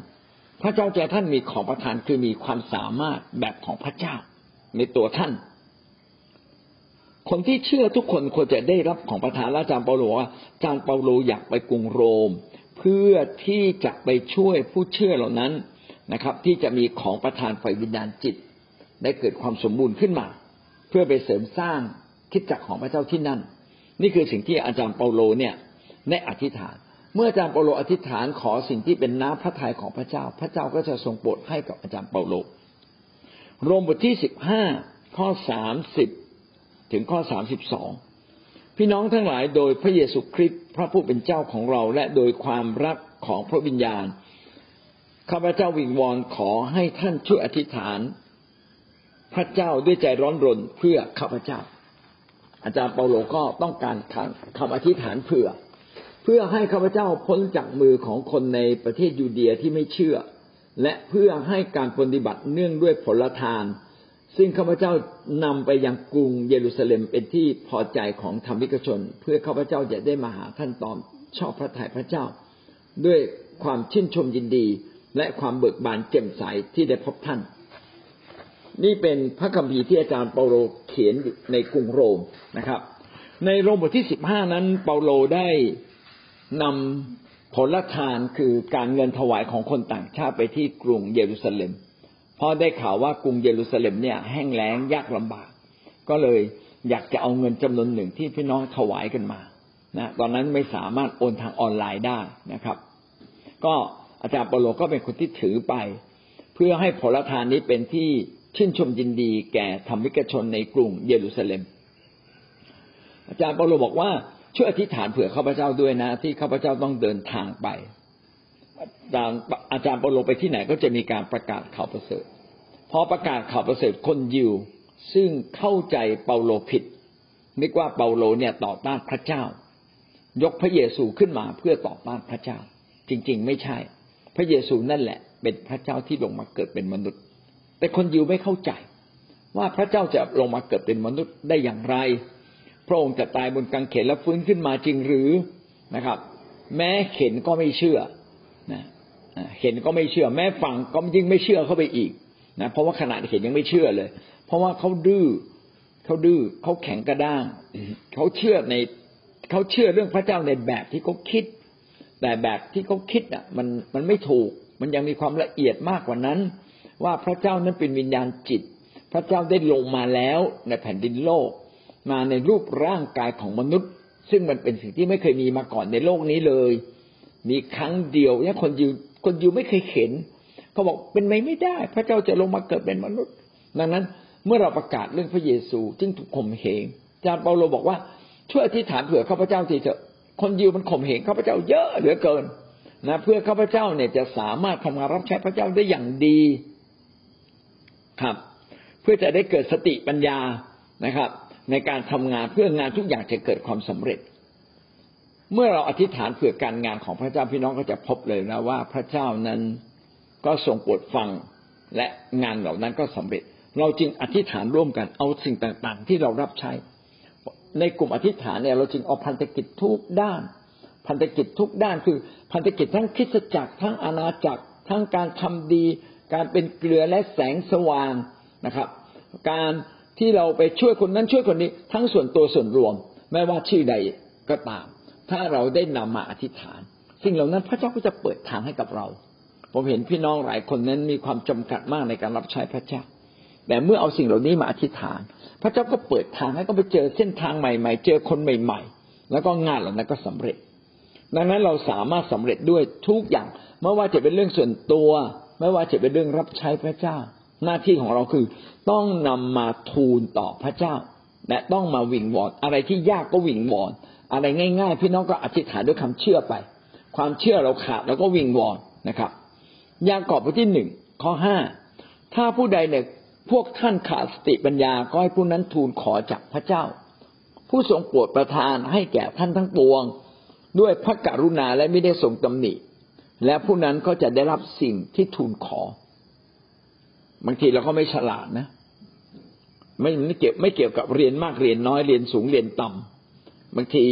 พระเจ้าใจท่านมีของประทานคือมีความสามารถแบบของพระเจ้า ในตัวท่าน คนที่เชื่อทุกคนควรจะได้รับของประทานและอาจารย์เปาโลว่าอาจารย์เปาโลอยากไปกรุงโรม เพื่อที่จะไปช่วยผู้เชื่อเหล่านั้นนะครับ ที่จะมีของประทานไฟวิญญาณจิต ได้เกิดความสมบูรณ์ขึ้นมา เพื่อไปเสริมสร้างคิดจักของพระเจ้าที่นั่น นี่คือสิ่งที่อาจารย์เปาโลเนี่ยได้อธิษฐาน เมื่ออาจารย์เปาโลอธิษฐานขอสิ่งที่เป็นน้ำพระทัยของพระเจ้า พระเจ้าก็จะทรงโปรดให้กับอาจารย์เปาโลโรมบทที่สิบห้าข้อสามสิบถึงข้อสามสิบสองพี่น้องทั้งหลายโดยพระเยซูคริสต์พระผู้เป็นเจ้าของเรา และโดยความรักของพระวิญญาณข้าพเจ้าวิงวอนขอให้ท่านช่วยอธิษฐาน พระเจ้าด้วยใจร้อนรนเพื่อข้าพเจ้า อาจารย์เปาโลก็ต้องการคำอธิษฐานเผื่อ เพื่อให้ข้าพเจ้าพ้นจากมือของคนในประเทศยูเดียที่ไม่เชื่อ และเพื่อให้การปฏิบัติเนื่องด้วยผลทาน ซึ่งข้าพเจ้านำไปยังกรุงเยรูซาเล็มเป็นที่พอใจของธรรมิกชน เพื่อข้าพเจ้าจะได้มาหาท่านตอนชอบพระทัยพระเจ้า ด้วยความชื่นชมยินดี และความเบิกบานแจ่มใสที่ได้พบท่าน นี่เป็นพระคัมภีร์ที่อาจารย์เปาโลเขียนในกรุงโรมนะครับ ในโรมบทที่สิบห้านั้น เปาโลได้นำผลทานคือการเงินถวายของคนต่างชาติไปที่กรุงเยรูซาเล็ม เพราะได้ข่าวว่ากรุงเยรูซาเล็มเนี่ยแห้งแล้งยากลำบาก ก็เลยอยากจะเอาเงินจำนวนหนึ่งที่พี่น้องถวายกันมานะตอนนั้นไม่สามารถโอนทางออนไลน์ได้นะครับ ก็อาจารย์เปาโลก็เป็นคนที่ถือไป เพื่อให้ผลทานนี้เป็นที่ ชื่นชมยินดีแก่ธรรมิกชนในกรุงเยรูซาเล็ม อาจารย์เปาโลบอกว่าช่วยอธิษฐานเผื่อข้าพเจ้าด้วยนะ ที่ข้าพเจ้าต้องเดินทางไป อาจารย์อาจารย์เปาโลไปที่ไหนก็จะมีการประกาศข่าวประเสริฐพอประกาศข่าวประเสริฐคนยิว ซึ่งเข้าใจเปาโลผิดนึกว่าเปาโลเนี่ยต่อต้านพระเจ้า ยกพระเยซูขึ้นมาเพื่อต่อต้านพระเจ้า จริง ๆ ไม่ใช่ พระเยซูนั่นแหละ เป็นพระเจ้าที่ลงมาเกิดเป็นมนุษย์ แต่คนยิวไม่เข้าใจ ว่าพระเจ้าจะลงมาเกิดเป็นมนุษย์ได้อย่างไร พระองค์จะตายบนกางเขนแล้วฟื้นขึ้นมาจริงหรือนะครับ แม้เห็นก็ไม่เชื่อนะเห็นก็ไม่เชื่อ แม้ฟังก็ยิ่งไม่เชื่อเข้าไปอีกนะเพราะว่าขนาดเห็นยังไม่เชื่อเลย เพราะว่าเขาดื้อเขาดื้อเขาแข็งกระด้างเขาเชื่อในเขาเชื่อเรื่องพระเจ้าในแบบที่เขาคิด แต่แบบที่เขาคิดอะ มันมันไม่ถูก มันยังมีความละเอียดมากกว่านั้น ว่าพระเจ้านั้นเป็นวิญญาณจิต พระเจ้าได้ลงมาแล้วในแผ่นดินโลก มาในรูปร่างกายของมนุษย์ ซึ่งมันเป็นสิ่งที่ไม่เคยมีมาก่อนในโลกนี้เลย มีครั้งเดียวเนี่ยคนยู่คนยู่ไม่เคยเห็นเขาบอกเป็นไม่ไม่ได้ พระเจ้าจะลงมาเกิดเป็นมนุษย์ ดังนั้นเมื่อเราประกาศเรื่องพระเยซูจึงถูกข่มเหงอาจารย์เปาโลบอกว่าช่วยอธิษฐานเผื่อข้าพเจ้าทีเถอะคนยิวมันข่มเหงข้าพเจ้าเยอะเหลือเกินนะเพื่อข้าพเจ้าเนี่ยจะสามารถทำงานรับใช้พระเจ้าได้อย่างดี ครับ เพื่อจะได้เกิดสติปัญญานะครับ ในการทำงานเพื่องานทุกอย่างจะเกิดความสำเร็จ เมื่อเราอธิษฐานเผื่อการงานของพระเจ้าพี่น้องก็จะพบเลยนะว่าพระเจ้านั้นก็ทรงโปรดฟังและงานเหล่านั้นก็สำเร็จ เราจึงอธิษฐานร่วมกันเอาสิ่งต่างๆ ที่เรารับใช้ ในกลุ่มอธิษฐานเนี่ยเราจึงเอาพันธกิจทุกด้านพันธกิจทุกด้านคือพันธกิจทั้งคริสตจักรทั้งอาณาจักร ทั้งการทำดี การเป็นเกลือและแสงสว่างนะครับ การที่เราไปช่วยคนนั้นช่วยคนนี้ ทั้งส่วนตัวส่วนรวม ไม่ว่าชื่อใดก็ตาม ถ้าเราได้นำมาอธิษฐาน สิ่งเหล่านั้นพระเจ้าก็จะเปิดทางให้กับเรา ผมเห็นพี่น้องหลายคนนั้นมีความจำกัดมากในการรับใช้พระเจ้า แต่เมื่อเอาสิ่งเหล่านี้มาอธิษฐาน พระเจ้าก็เปิดทางให้เขาไปเจอเส้นทางใหม่ ๆ เจอคนใหม่ ๆ แล้วก็งานเหล่านั้นก็สำเร็จ ดังนั้นเราสามารถสำเร็จด้วยทุกอย่างไม่ว่าจะเป็นเรื่องส่วนตัว ไม่ว่าจะเป็นเรื่องรับใช้พระเจ้า หน้าที่ของเราคือ ต้องนำมาทูลต่อพระเจ้า และต้องมาวิงวอน อะไรที่ยากก็วิงวอน อะไรง่าย ๆ พี่น้องก็อธิษฐานด้วยคำเชื่อไป ความเชื่อเราขาดเราก็วิงวอนนะครับ ยากอบบทที่หนึ่งข้อห้าถ้าผู้ใดเนี่ยพวกท่านขาดสติปัญญาก็ให้ผู้นั้นทูลขอจากพระเจ้า ผู้ทรงโปรดประทานให้แก่ท่านทั้งปวง ด้วยพระกรุณาและไม่ได้ทรงตำหนิ และผู้นั้นก็จะได้รับสิ่งที่ทูลขอ บางทีเราก็ไม่ฉลาดนะ ไม่ไม่เกี่ยวไม่เกี่ยวกับเรียนมากเรียนน้อยเรียนสูงเรียนต่ำบางที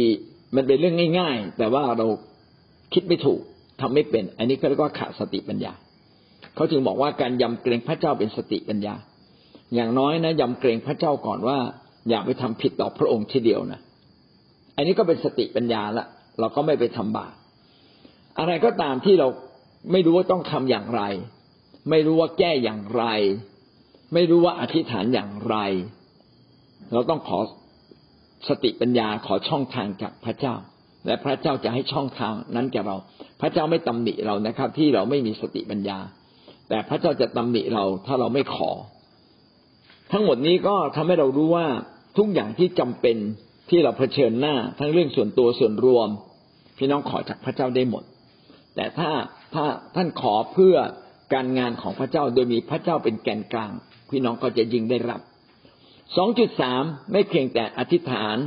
มันเป็นเรื่องง่าย ๆ แต่ว่าเราคิดไม่ถูกทำไม่เป็น อันนี้ก็เรียกว่าขาดสติปัญญา เขาจึงบอกว่าการยำเกรงพระเจ้าเป็นสติปัญญา อย่างน้อยนะยำเกรงพระเจ้าก่อนว่า อย่าไปทำผิดต่อพระองค์ทีเดียวนะ อันนี้ก็เป็นสติปัญญาละ เราก็ไม่ไปทำบาป อะไรก็ตามที่เราไม่รู้ว่าต้องทำอย่างไร ไม่รู้ว่าแก้อย่างไร ไม่รู้ว่าอธิษฐานอย่างไร เราต้องขอสติปัญญาขอช่องทางจากพระเจ้า และพระเจ้าจะให้ช่องทางนั้นแก่เรา พระเจ้าไม่ตำหนิเรานะครับ ที่เราไม่มีสติปัญญา แต่พระเจ้าจะตำหนิเราถ้าเราไม่ขอ ทั้งหมดนี้ก็ทำให้เรารู้ว่าทุกอย่างที่จำเป็นที่เราเผชิญหน้า ทั้งเรื่องส่วนตัวส่วนรวม พี่น้องขอจากพระเจ้าได้หมด แต่ถ้าถ้าท่านขอเพื่อการงานของพระเจ้าโดยมีพระเจ้าเป็นแกนกลาง พี่น้องก็จะยิ่งได้รับสองจุดสามไม่เพียงแต่อธิษฐาน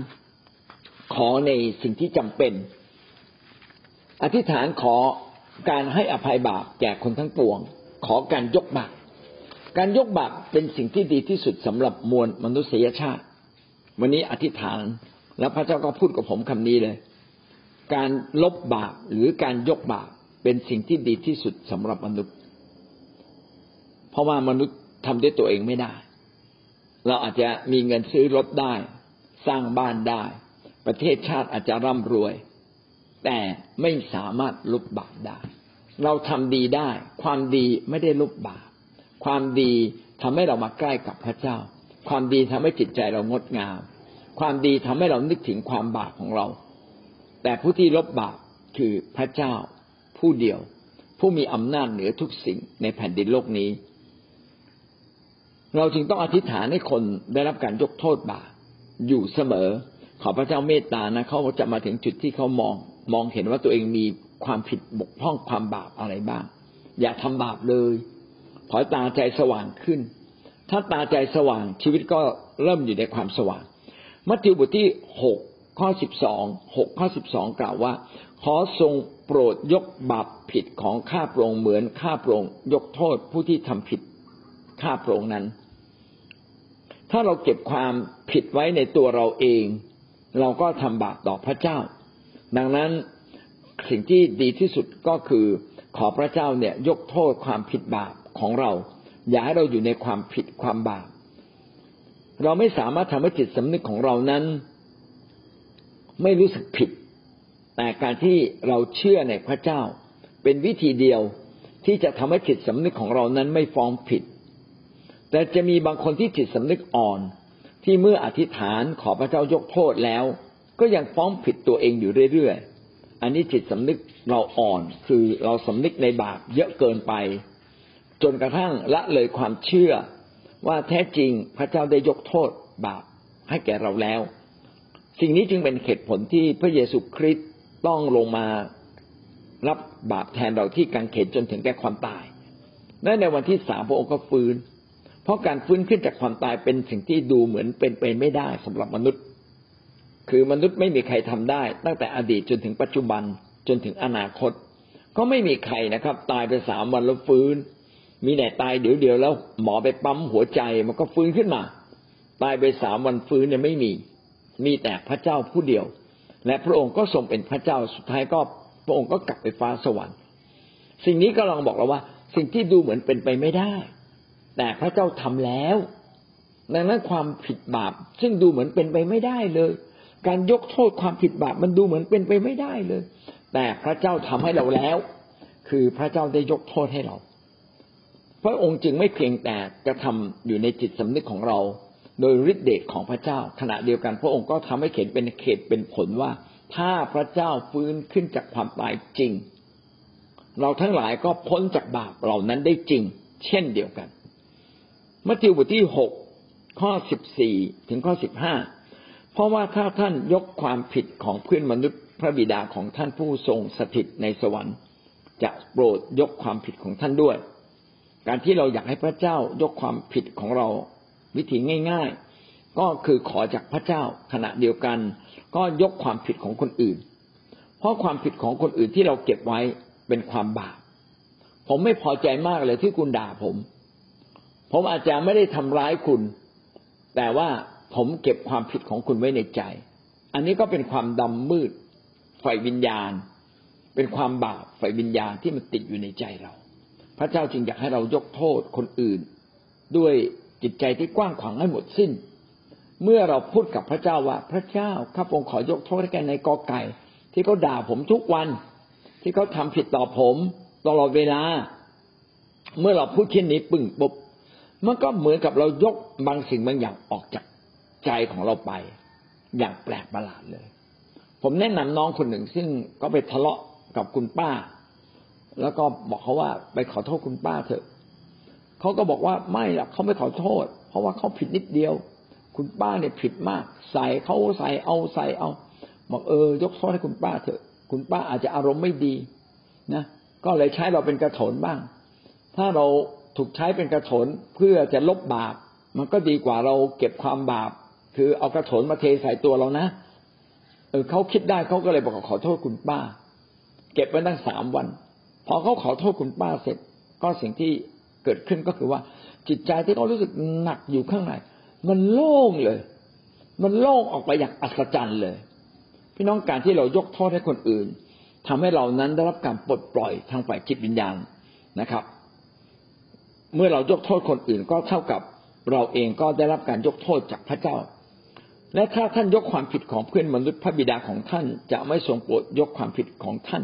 ขอในสิ่งที่จำเป็น อธิษฐานขอการให้อภัยบาปแก่คนทั้งปวง ขอการยกบาปการยกบาปเป็นสิ่งที่ดีที่สุดสำหรับมวลมนุษยชาติ วันนี้อธิษฐานแล้วพระเจ้าก็พูดกับผมคำนี้เลย การลบบาปหรือการยกบาป เป็นสิ่งที่ดีที่สุดสำหรับมนุษย์ เพราะว่ามนุษย์ทำด้วยตัวเองไม่ได้ เราอาจจะมีเงินซื้อรถได้ สร้างบ้านได้ ประเทศชาติอาจจะร่ำรวย แต่ไม่สามารถลบบาปได้ เราทำดีได้ ความดีไม่ได้ลบบาปความดีทำให้เรามาใกล้กับพระเจ้า ความดีทำให้จิตใจเรางดงาม ความดีทำให้เรานึกถึงความบาปของเรา แต่ผู้ที่ลบบาปคือพระเจ้า ผู้เดียว ผู้มีอำนาจเหนือทุกสิ่งในแผ่นดินโลกนี้ เราจึงต้องอธิษฐานให้คนได้รับการยกโทษบาปอยู่เสมอ ขอพระเจ้าเมตตานะเขาจะมาถึงจุดที่เขามอง มองเห็นว่าตัวเองมีความผิดบกพร่องความบาปอะไรบ้าง อย่าทำบาปเลยขอตาใจสว่างขึ้น ถ้าตาใจสว่างชีวิตก็เริ่มอยู่ในความสว่าง มัทธิวบทที่หกข้อสิบสองหกข้อสิบสองกล่าวว่า ขอทรงโปรดยกบาปผิดของข้าพระองค์เหมือนข้าพระองค์ยกโทษผู้ที่ทำผิดข้าพระองค์นั้น ถ้าเราเก็บความผิดไว้ในตัวเราเอง เราก็ทำบาปต่อพระเจ้า ดังนั้นสิ่งที่ดีที่สุดก็คือขอพระเจ้าเนี่ยยกโทษความผิดบาปของเรา อย่าให้เราอยู่ในความผิดความบาปเราไม่สามารถทำให้จิตสำนึกของเรานั้น ไม่รู้สึกผิด แต่การที่เราเชื่อในพระเจ้า เป็นวิธีเดียวที่จะทำให้จิตสำนึกของเรานั้นไม่ฟ้องผิด แต่จะมีบางคนที่จิตสำนึกอ่อน ที่เมื่ออธิษฐานขอพระเจ้ายกโทษแล้ว ก็ยังฟ้องผิดตัวเองอยู่เรื่อยๆ อันนี้จิตสำนึกเราอ่อน คือเราสำนึกในบาปเยอะเกินไป จนกระทั่งละเลยความเชื่อ ว่าแท้จริงพระเจ้าได้ยกโทษบาปให้แก่เราแล้ว สิ่งนี้จึงเป็นเหตุผลที่พระเยซูคริสต์ ต้องลงมารับบาปแทนเราที่กังเขนจนถึงแก่ความตายและในวันที่สามพระองค์ก็ฟื้น เพราะการฟื้นขึ้นจากความตายเป็นสิ่งที่ดูเหมือนเป็นไปไม่ได้สำหรับมนุษย์ คือมนุษย์ไม่มีใครทำได้ ตั้งแต่อดีตจนถึงปัจจุบันจนถึงอนาคต ก็ไม่มีใครนะครับ ตายไปสามวันแล้วฟื้น มีแต่ตายเดี๋ยวเดียวแล้วหมอไปปั๊มหัวใจมันก็ฟื้นขึ้นมา ตายไปสามวันฟื้นเนี่ยไม่มี มีแต่พระเจ้าผู้เดียว และพระองค์ก็ทรงเป็นพระเจ้าสุดท้ายก็พระองค์ก็กลับไปฟ้าสวรรค์ สิ่งนี้ก็ลองบอกเราว่า สิ่งที่ดูเหมือนเป็นไปไม่ได้ แต่พระเจ้าทำแล้ว ดังนั้นความผิดบาป ซึ่งดูเหมือนเป็นไปไม่ได้เลย การยกโทษความผิดบาปมันดูเหมือนเป็นไปไม่ได้เลย แต่พระเจ้าทำให้เราแล้ว คือพระเจ้าได้ยกโทษให้เรา พระองค์จึงไม่เพียงแต่กระทำอยู่ในจิตสำนึกของเรา โดยฤทธิเดชของพระเจ้า ขณะเดียวกันพระองค์ก็ทำให้เห็นเป็นเขตเป็นผลว่า ถ้าพระเจ้าฟื้นขึ้นจากความตายจริง เราทั้งหลายก็พ้นจากบาปเหล่านั้นได้จริง เช่นเดียวกัน มัทธิวบทที่หกข้อสิบสี่ถึงข้อสิบห้าเพราะว่าถ้าท่านยกความผิดของเพื่อนมนุษย์พระบิดาของท่านผู้ทรงสถิตในสวรรค์ จะโปรดยกความผิดของท่านด้วย การที่เราอยากให้พระเจ้ายกความผิดของเรา วิธีง่าย ๆ ก็คือขอจากพระเจ้าขณะเดียวกัน ก็ยกความผิดของคนอื่น เพราะความผิดของคนอื่นที่เราเก็บไว้เป็นความบาปผมไม่พอใจมากเลยที่คุณด่าผม ผมอาจจะไม่ได้ทำร้ายคุณ แต่ว่าผมเก็บความผิดของคุณไว้ในใจ อันนี้ก็เป็นความดำมืดไฟวิญญาณ เป็นความบาปไฟวิญญาณที่มันติดอยู่ในใจเรา พระเจ้าจึงอยากให้เรายกโทษคนอื่น ด้วย จิตใจที่กว้างขวางให้หมดสิ้น เมื่อเราพูดกับพระเจ้าว่าพระเจ้าข้าพงขอยกโทษให้แกในกอไก่ ที่เขาด่าผมทุกวัน ที่เขาทำผิดต่อผมตลอดเวลา เมื่อเราพูดเช่นนี้ปึ้งปุ๊บมันก็เหมือนกับเรายกบางสิ่งบางอย่างออกจากใจของเราไป อย่างแปลกประหลาดเลย ผมแนะนำน้องคนหนึ่ง ซึ่งก็ไปทะเลาะกับคุณป้า แล้วก็บอกเขาว่าไปขอโทษคุณป้าเถอะ เขาก็บอกว่าไม่หรอกเขาไม่ขอโทษ เพราะว่าเขาผิดนิดเดียว คุณป้าเนี่ยผิดมาก ใส่เขาใส่เอาใส่เอาบอกเออยกโทษให้คุณป้าเถอะ คุณป้าอาจจะอารมณ์ไม่ดีนะก็เลยใช้เราเป็นกระโถนบ้าง ถ้าเราถูกใช้เป็นกระโถนเพื่อจะลบบาป มันก็ดีกว่าเราเก็บความบาป คือเอากระโถนมาเทใส่ตัวเรานะเออเขาคิดได้เขาก็เลยบอกขอโทษคุณป้า เก็บไว้ตั้งสามวัน พอเขาขอโทษคุณป้าเสร็จ ก็สิ่งที่ เกิดขึ้นก็คือว่า จิตใจที่เขารู้สึกหนักอยู่ข้างในมันโล่งเลย มันโล่งออกไปอย่างอัศจรรย์เลย พี่น้องการที่เรายกโทษให้คนอื่นทำให้เรานั้นได้รับการปลดปล่อยทางฝ่ายจิตวิญญาณนะครับ เมื่อเรายกโทษคนอื่นก็เท่ากับเราเองก็ได้รับการยกโทษจากพระเจ้า และถ้าท่านยกความผิดของเพื่อนมนุษย์พระบิดาของท่านจะไม่ทรงโปรดยกความผิดของท่าน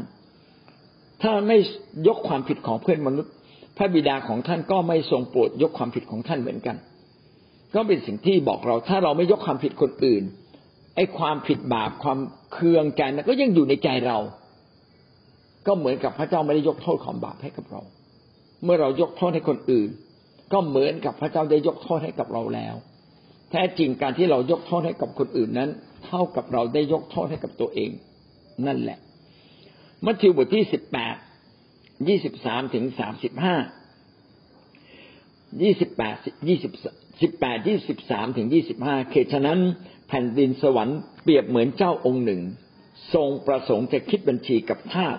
ถ้าไม่ยกความผิดของเพื่อนมนุษย์ พระบิดาของท่านก็ไม่ทรงโปรดยกความผิดของท่านเหมือนกัน ก็เป็นสิ่งที่บอกเราถ้าเราไม่ยกความผิดคนอื่นไอ้ความผิดบาปความเคืองใจนั้นก็ยังอยู่ในใจเรา ก็เหมือนกับพระเจ้าไม่ได้ยกโทษของบาปให้กับเรา เมื่อเรายกโทษให้คนอื่น ก็เหมือนกับพระเจ้าได้ยกโทษให้กับเราแล้ว แท้จริงการที่เรายกโทษให้กับคนอื่นนั้น เท่ากับเราได้ยกโทษให้กับตัวเอง นั่นแหละมัทธิวบทที่สิบแปด ยี่สิบสามถึงสามสิบห้ายี่สิบแปดยี่สิบสิบแปดยี่สิบสามถึงยี่สิบห้าเขตฉะนั้นแผ่นดินสวรรค์เปรียบเหมือนเจ้าองค์หนึ่ง ทรงประสงค์จะคิดบัญชีกับทาส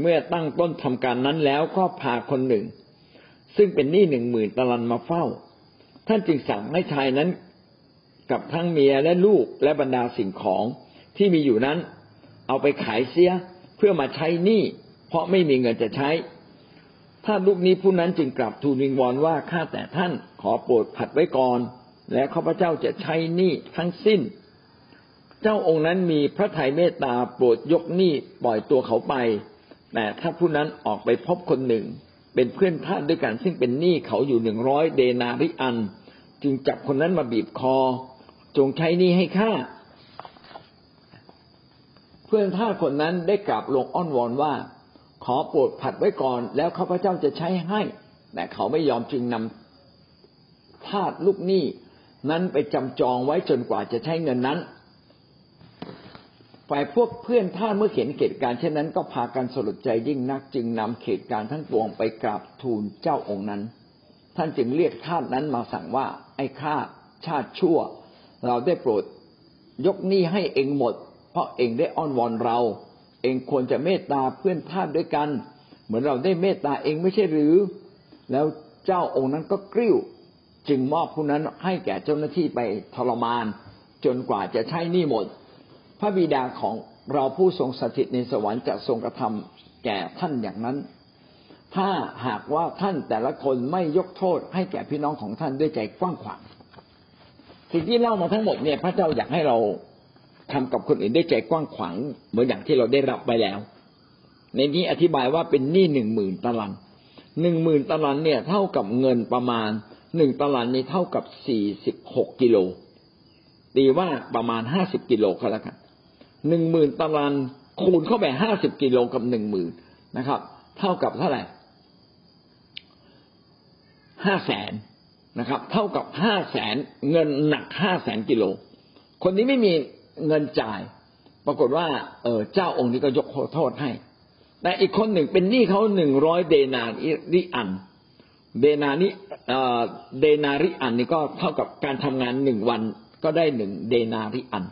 เมื่อตั้งต้นทำการนั้นแล้วก็พาคนหนึ่ง ซึ่งเป็นหนี้หนึ่งหมื่นตะลันมาเฝ้า ท่านจึงสั่งให้ชายนั้น กับทั้งเมียและลูกและบรรดาสิ่งของที่มีอยู่นั้น เอาไปขายเสียเพื่อมาใช้หนี้ เพราะไม่มีเงินจะใช้ ถ้าลูกนี้ผู้นั้นจึงกลับทูลวิงวอนว่าข้าแต่ท่านขอโปรดผัดไว้ก่อน และข้าพเจ้าจะใช้หนี้ทั้งสิ้น เจ้าองค์นั้นมีพระทัยเมตตาโปรดยกหนี้ปล่อยตัวเขาไป แต่ถ้าผู้นั้นออกไปพบคนหนึ่ง เป็นเพื่อนท่านด้วยกันซึ่งเป็นหนี้เขาอยู่หนึ่งร้อยเดนาริอัน จึงจับคนนั้นมาบีบคอ จงใช้หนี้ให้ข้าเพื่อนท่าคนนั้นได้กราบลงอ้อนวอนว่า ขอโปรดผัดไว้ก่อน แล้วข้าพเจ้าจะใช้ให้ แต่เขาไม่ยอมจึงนำทาสลูกหนี้นั้นไปจำจองไว้จนกว่าจะใช้เงินนั้นฝ่ายพวกเพื่อนท่านเมื่อเห็นเหตุการณ์เช่นนั้นก็พากันสลดใจยิ่งนัก จึงนำเหตุการณ์ทั้งปวงไปกราบทูลเจ้าองค์นั้น ท่านจึงเรียกทาสนั้นมาสั่งว่า ไอ้ข้าชาติชั่ว เราได้โปรด ยกหนี้ให้เองหมด เพราะเองได้อ้อนวอนเรา เองควรจะเมตตาเพื่อนทาสด้วยกัน เหมือนเราได้เมตตาเองไม่ใช่หรือ แล้วเจ้าองค์นั้นก็กริ้ว จึงมอบผู้นั้นให้แก่เจ้าหน้าที่ไปทรมาน จนกว่าจะใช้หนี้หมด พระบิดาของเราผู้ทรงสถิตในสวรรค์จะทรงกระทำแก่ท่านอย่างนั้น ถ้าหากว่าท่านแต่ละคนไม่ยกโทษให้แก่พี่น้องของท่านด้วยใจกว้างขวางสิ่งที่เล่ามาทั้งหมดเนี่ยพระเจ้าอยากให้เรา ทำกับคนอื่นด้วยใจกว้างขวางเหมือนอย่างที่เราได้รับไปแล้ว ในนี้อธิบายว่าเป็นหนี้หนึ่งหมื่นตารางหนึ่งหมื่นตารางเนี่ยเท่ากับเงินประมาณหนึ่งตารางนี้เท่ากับสี่สิบหกกิโลตีว่าประมาณห้าสิบกิโลก็แล้วกันหนึ่งหมื่นตารางคูณเข้าไปห้าสิบกิโลกับหนึ่งหมื่นนะครับ เท่ากับเท่าไหร่ห้าแสนนะครับ เท่ากับห้าแสนเงินหนักห้าแสนกิโล คนนี้ไม่มี เงินจ่าย ปรากฏว่า เออเจ้าองค์นี้ก็ยกโทษให้ แต่อีกคนหนึ่งเป็นหนี้เขาหนึ่งร้อยเดนาริอัน เดนานิเดนาริอันนี่ก็เท่ากับการทำงานหนึ่งวันก็ได้หนึ่งเดนาริอัน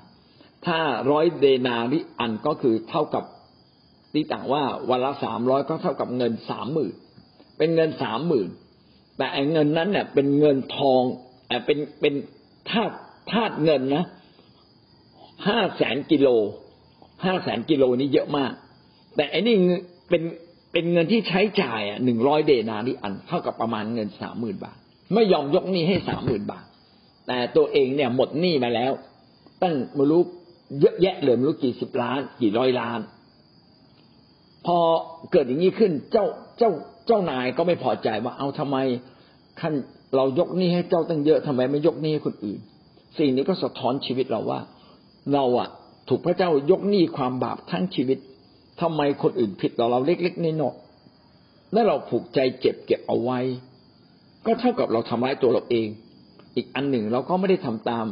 ถ้าร้อยเดนาริอันก็คือเท่ากับตีต่างว่าวันละสามร้อยก็เท่ากับเงินสามหมื่นเป็นเงินสามหมื่นแต่เงินนั้นเนี่ยเป็นเงินทองเป็นเป็นธาตุธาตุเงินนะ ห้าแสนกิโลห้าแสนกิโลนี่เยอะมาก แต่อันนี้เป็นเป็นเงินที่ใช้จ่ายอะหนึ่งร้อยเดนาริอันเท่ากับประมาณเงินสามหมื่นบาท ไม่ยอมยกหนี้ให้สามหมื่นบาท แต่ตัวเองเนี่ยหมดหนี้มาแล้ว ตั้งม่รู้เยอะแยะเลยไม่รู้กี่สิบล้าน กี่ร้อยล้าน พอเกิดอย่างนี้ขึ้นเจ้าเจ้าเจ้านายก็ไม่พอใจว่าเอาทำไมท่านเรายกหนี้ให้เจ้าตั้งเยอะทำไมไม่ยกหนี้ให้คนอื่น สิ่งนี้ก็สะท้อนชีวิตเราว่า เราอะถูกพระเจ้ายกหนี้ความบาปทั้งชีวิตทำไมคนอื่นผิดต่อเราเล็กๆน้อยๆแล้วเราผูกใจเจ็บเก็บเอาไว้ ก็เท่ากับเราทำร้ายตัวเราเอง อีกอันหนึ่งเราก็ไม่ได้ทำตาม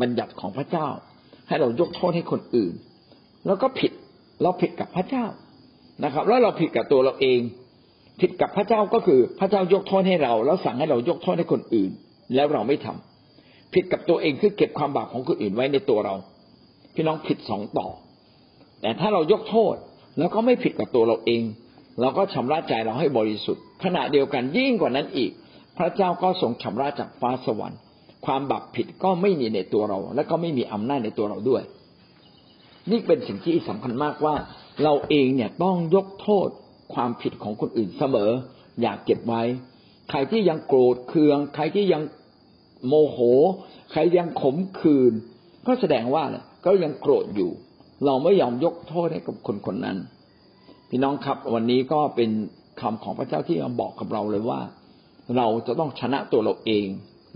บัญญัติของพระเจ้า ให้เรายกโทษให้คนอื่น แล้วก็ผิดเราผิดกับพระเจ้านะครับ แล้วเราผิดกับตัวเราเอง ผิดกับพระเจ้าก็คือพระเจ้ายกโทษให้เรา แล้วสั่งให้เรายกโทษให้คนอื่น แล้วเราไม่ทำผิดกับตัวเองคือเก็บความบาปของคนอื่นไว้ในตัวเรา พี่น้องผิดสองต่อ แต่ถ้าเรายกโทษแล้วก็ไม่ผิดกับตัวเราเอง เราก็ชำระใจเราให้บริสุทธิ์ ขณะเดียวกันยิ่งกว่านั้นอีก พระเจ้าก็ทรงชำระจากฟ้าสวรรค์ ความบาปผิดก็ไม่มีในตัวเรา และก็ไม่มีอำนาจในตัวเราด้วย นี่เป็นสิ่งที่สำคัญมากว่า เราเองเนี่ยต้องยกโทษความผิดของคนอื่นเสมอ อย่ากเก็บไว้ ใครที่ยังโกรธเคือง ใครที่ยังโมโห ใครยังขมขื่นก็แสดงว่า ก็ยังโกรธอยู่ เราไม่ยอมยกโทษให้กับคนคนนั้น พี่น้องครับวันนี้ก็เป็นคำของพระเจ้าที่มาบอกกับเราเลยว่า เราจะต้องชนะตัวเราเอง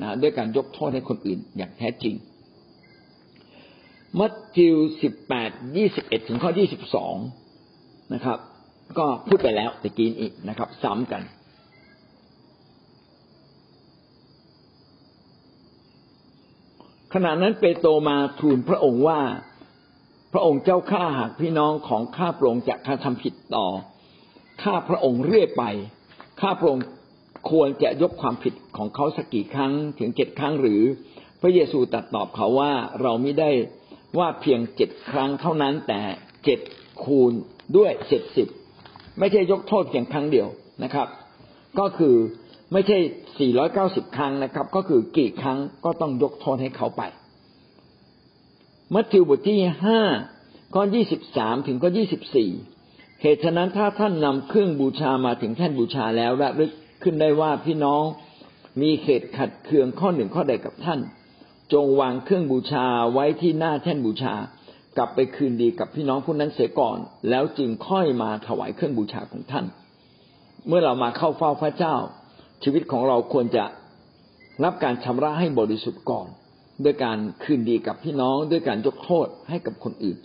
นะด้วยการยกโทษให้คนอื่นอย่างแท้จริง มัทธิวสิบแปดยี่สิบเอ็ดถึงข้อยี่สิบสองนะครับ ก็พูดไปแล้วตะกี้อีกนะครับ ซ้ำกัน ขณะนั้นเปโตรมาทูลพระองค์ว่า พระองค์เจ้าข้าหากพี่น้องของข้าพระองค์จะกระทำผิดต่อ ข้าพระองค์เรื่อยไป ข้าพระองค์ควรจะยกความผิดของเขาสักกี่ครั้งถึงเจ็ดครั้งหรือ พระเยซูตรัสตอบเขาว่าเราไม่ได้ว่าเพียงเจ็ดครั้งเท่านั้นแต่เจ็ดคูณด้วยเจ็ดสิบไม่ใช่ยกโทษเพียงครั้งเดียวนะครับ ก็คือ ไม่ใช่ 490 ครั้งนะครับ ก็คือกี่ครั้งก็ต้องยกโทษให้เขาไป มัทธิวบทที่ห้าข้อ 23 ถึงข้อ 24 เหตุฉะนั้นถ้าท่านนำเครื่องบูชามาถึงแท่นบูชาแล้วและลึกขึ้นได้ว่าพี่น้องมีเหตุขัดเคืองข้อหนึ่งข้อใดกับท่าน จงวางเครื่องบูชาไว้ที่หน้าแท่นบูชา กลับไปคืนดีกับพี่น้องผู้นั้นเสียก่อน แล้วจึงค่อยมาถวายเครื่องบูชาของท่าน เมื่อเรามาเข้าเฝ้าพระเจ้า ชีวิตของเราควรจะรับการชำระให้บริสุทธิ์ก่อน ด้วยการคืนดีกับพี่น้องด้วยการยกโทษให้กับคนอื่น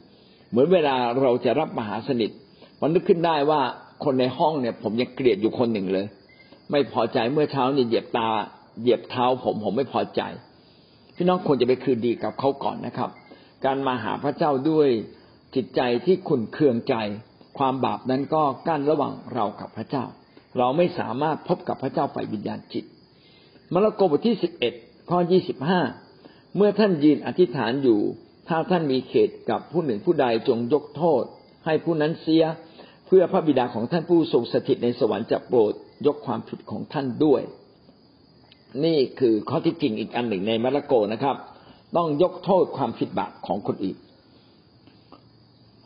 เหมือนเวลาเราจะรับมหาสนิทมันนึกขึ้นได้ว่าคนในห้องเนี่ย ผมยังเกลียดอยู่คนหนึ่งเลย ไม่พอใจเมื่อเช้านี่เหยียบตาเหยียบเท้าผมผมไม่พอใจ พี่น้องควรจะไปคืนดีกับเขาก่อนนะครับ การมาหาพระเจ้าด้วยจิตใจที่ขุนเคืองใจ ความบาปนั้นก็กั้นระหว่างเรากับพระเจ้า เราไม่สามารถพบกับพระเจ้าฝ่ายวิญญาณจิตมาระโกบทที่สิบเอ็ดข้อยี่สิบห้าเมื่อท่านยืนอธิษฐานอยู่ ถ้าท่านมีเขตกับผู้หนึ่งผู้ใดจงยกโทษ ให้ผู้นั้นเสีย เพื่อพระบิดาของท่านผู้ทรงสถิตในสวรรค์จะโปรดยกความผิดของท่านด้วย นี่คือข้อที่จริงอีกอันหนึ่งในมาระโกนะครับ ต้องยกโทษความผิดบาปของคนอื่น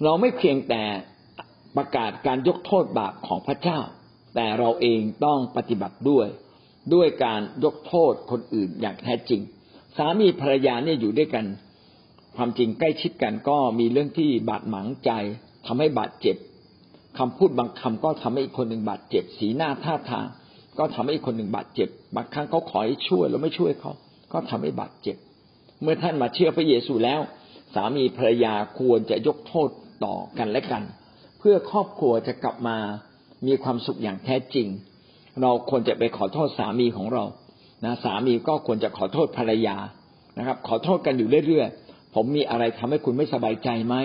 เราไม่เพียงแต่ประกาศการยกโทษบาปของพระเจ้า แต่เราเองต้องปฏิบัติด้วย ด้วยการยกโทษคนอื่นอย่างแท้จริง สามีภรรยาเนี่ยอยู่ด้วยกัน ความจริงใกล้ชิดกันก็มีเรื่องที่บาดหมางใจทำให้บาดเจ็บคำพูดบางคำก็ทำให้อีกคนหนึ่งบาดเจ็บ สีหน้าท่าทาง ก็ทำให้อีกคนหนึ่งบาดเจ็บบางครั้งเขาขอให้ช่วยแล้วไม่ช่วยเขาก็ทำให้บาดเจ็บ เมื่อท่านมาเชื่อพระเยซูแล้ว สามีภรรยาควรจะยกโทษต่อกันและกัน เพื่อครอบครัวจะกลับมา มีความสุขอย่างแท้จริง เราควรจะไปขอโทษสามีของเรานะสามีก็ควรจะขอโทษภรรยานะครับ ขอโทษกันอยู่เรื่อยๆ ผมมีอะไรทำให้คุณไม่สบายใจไหม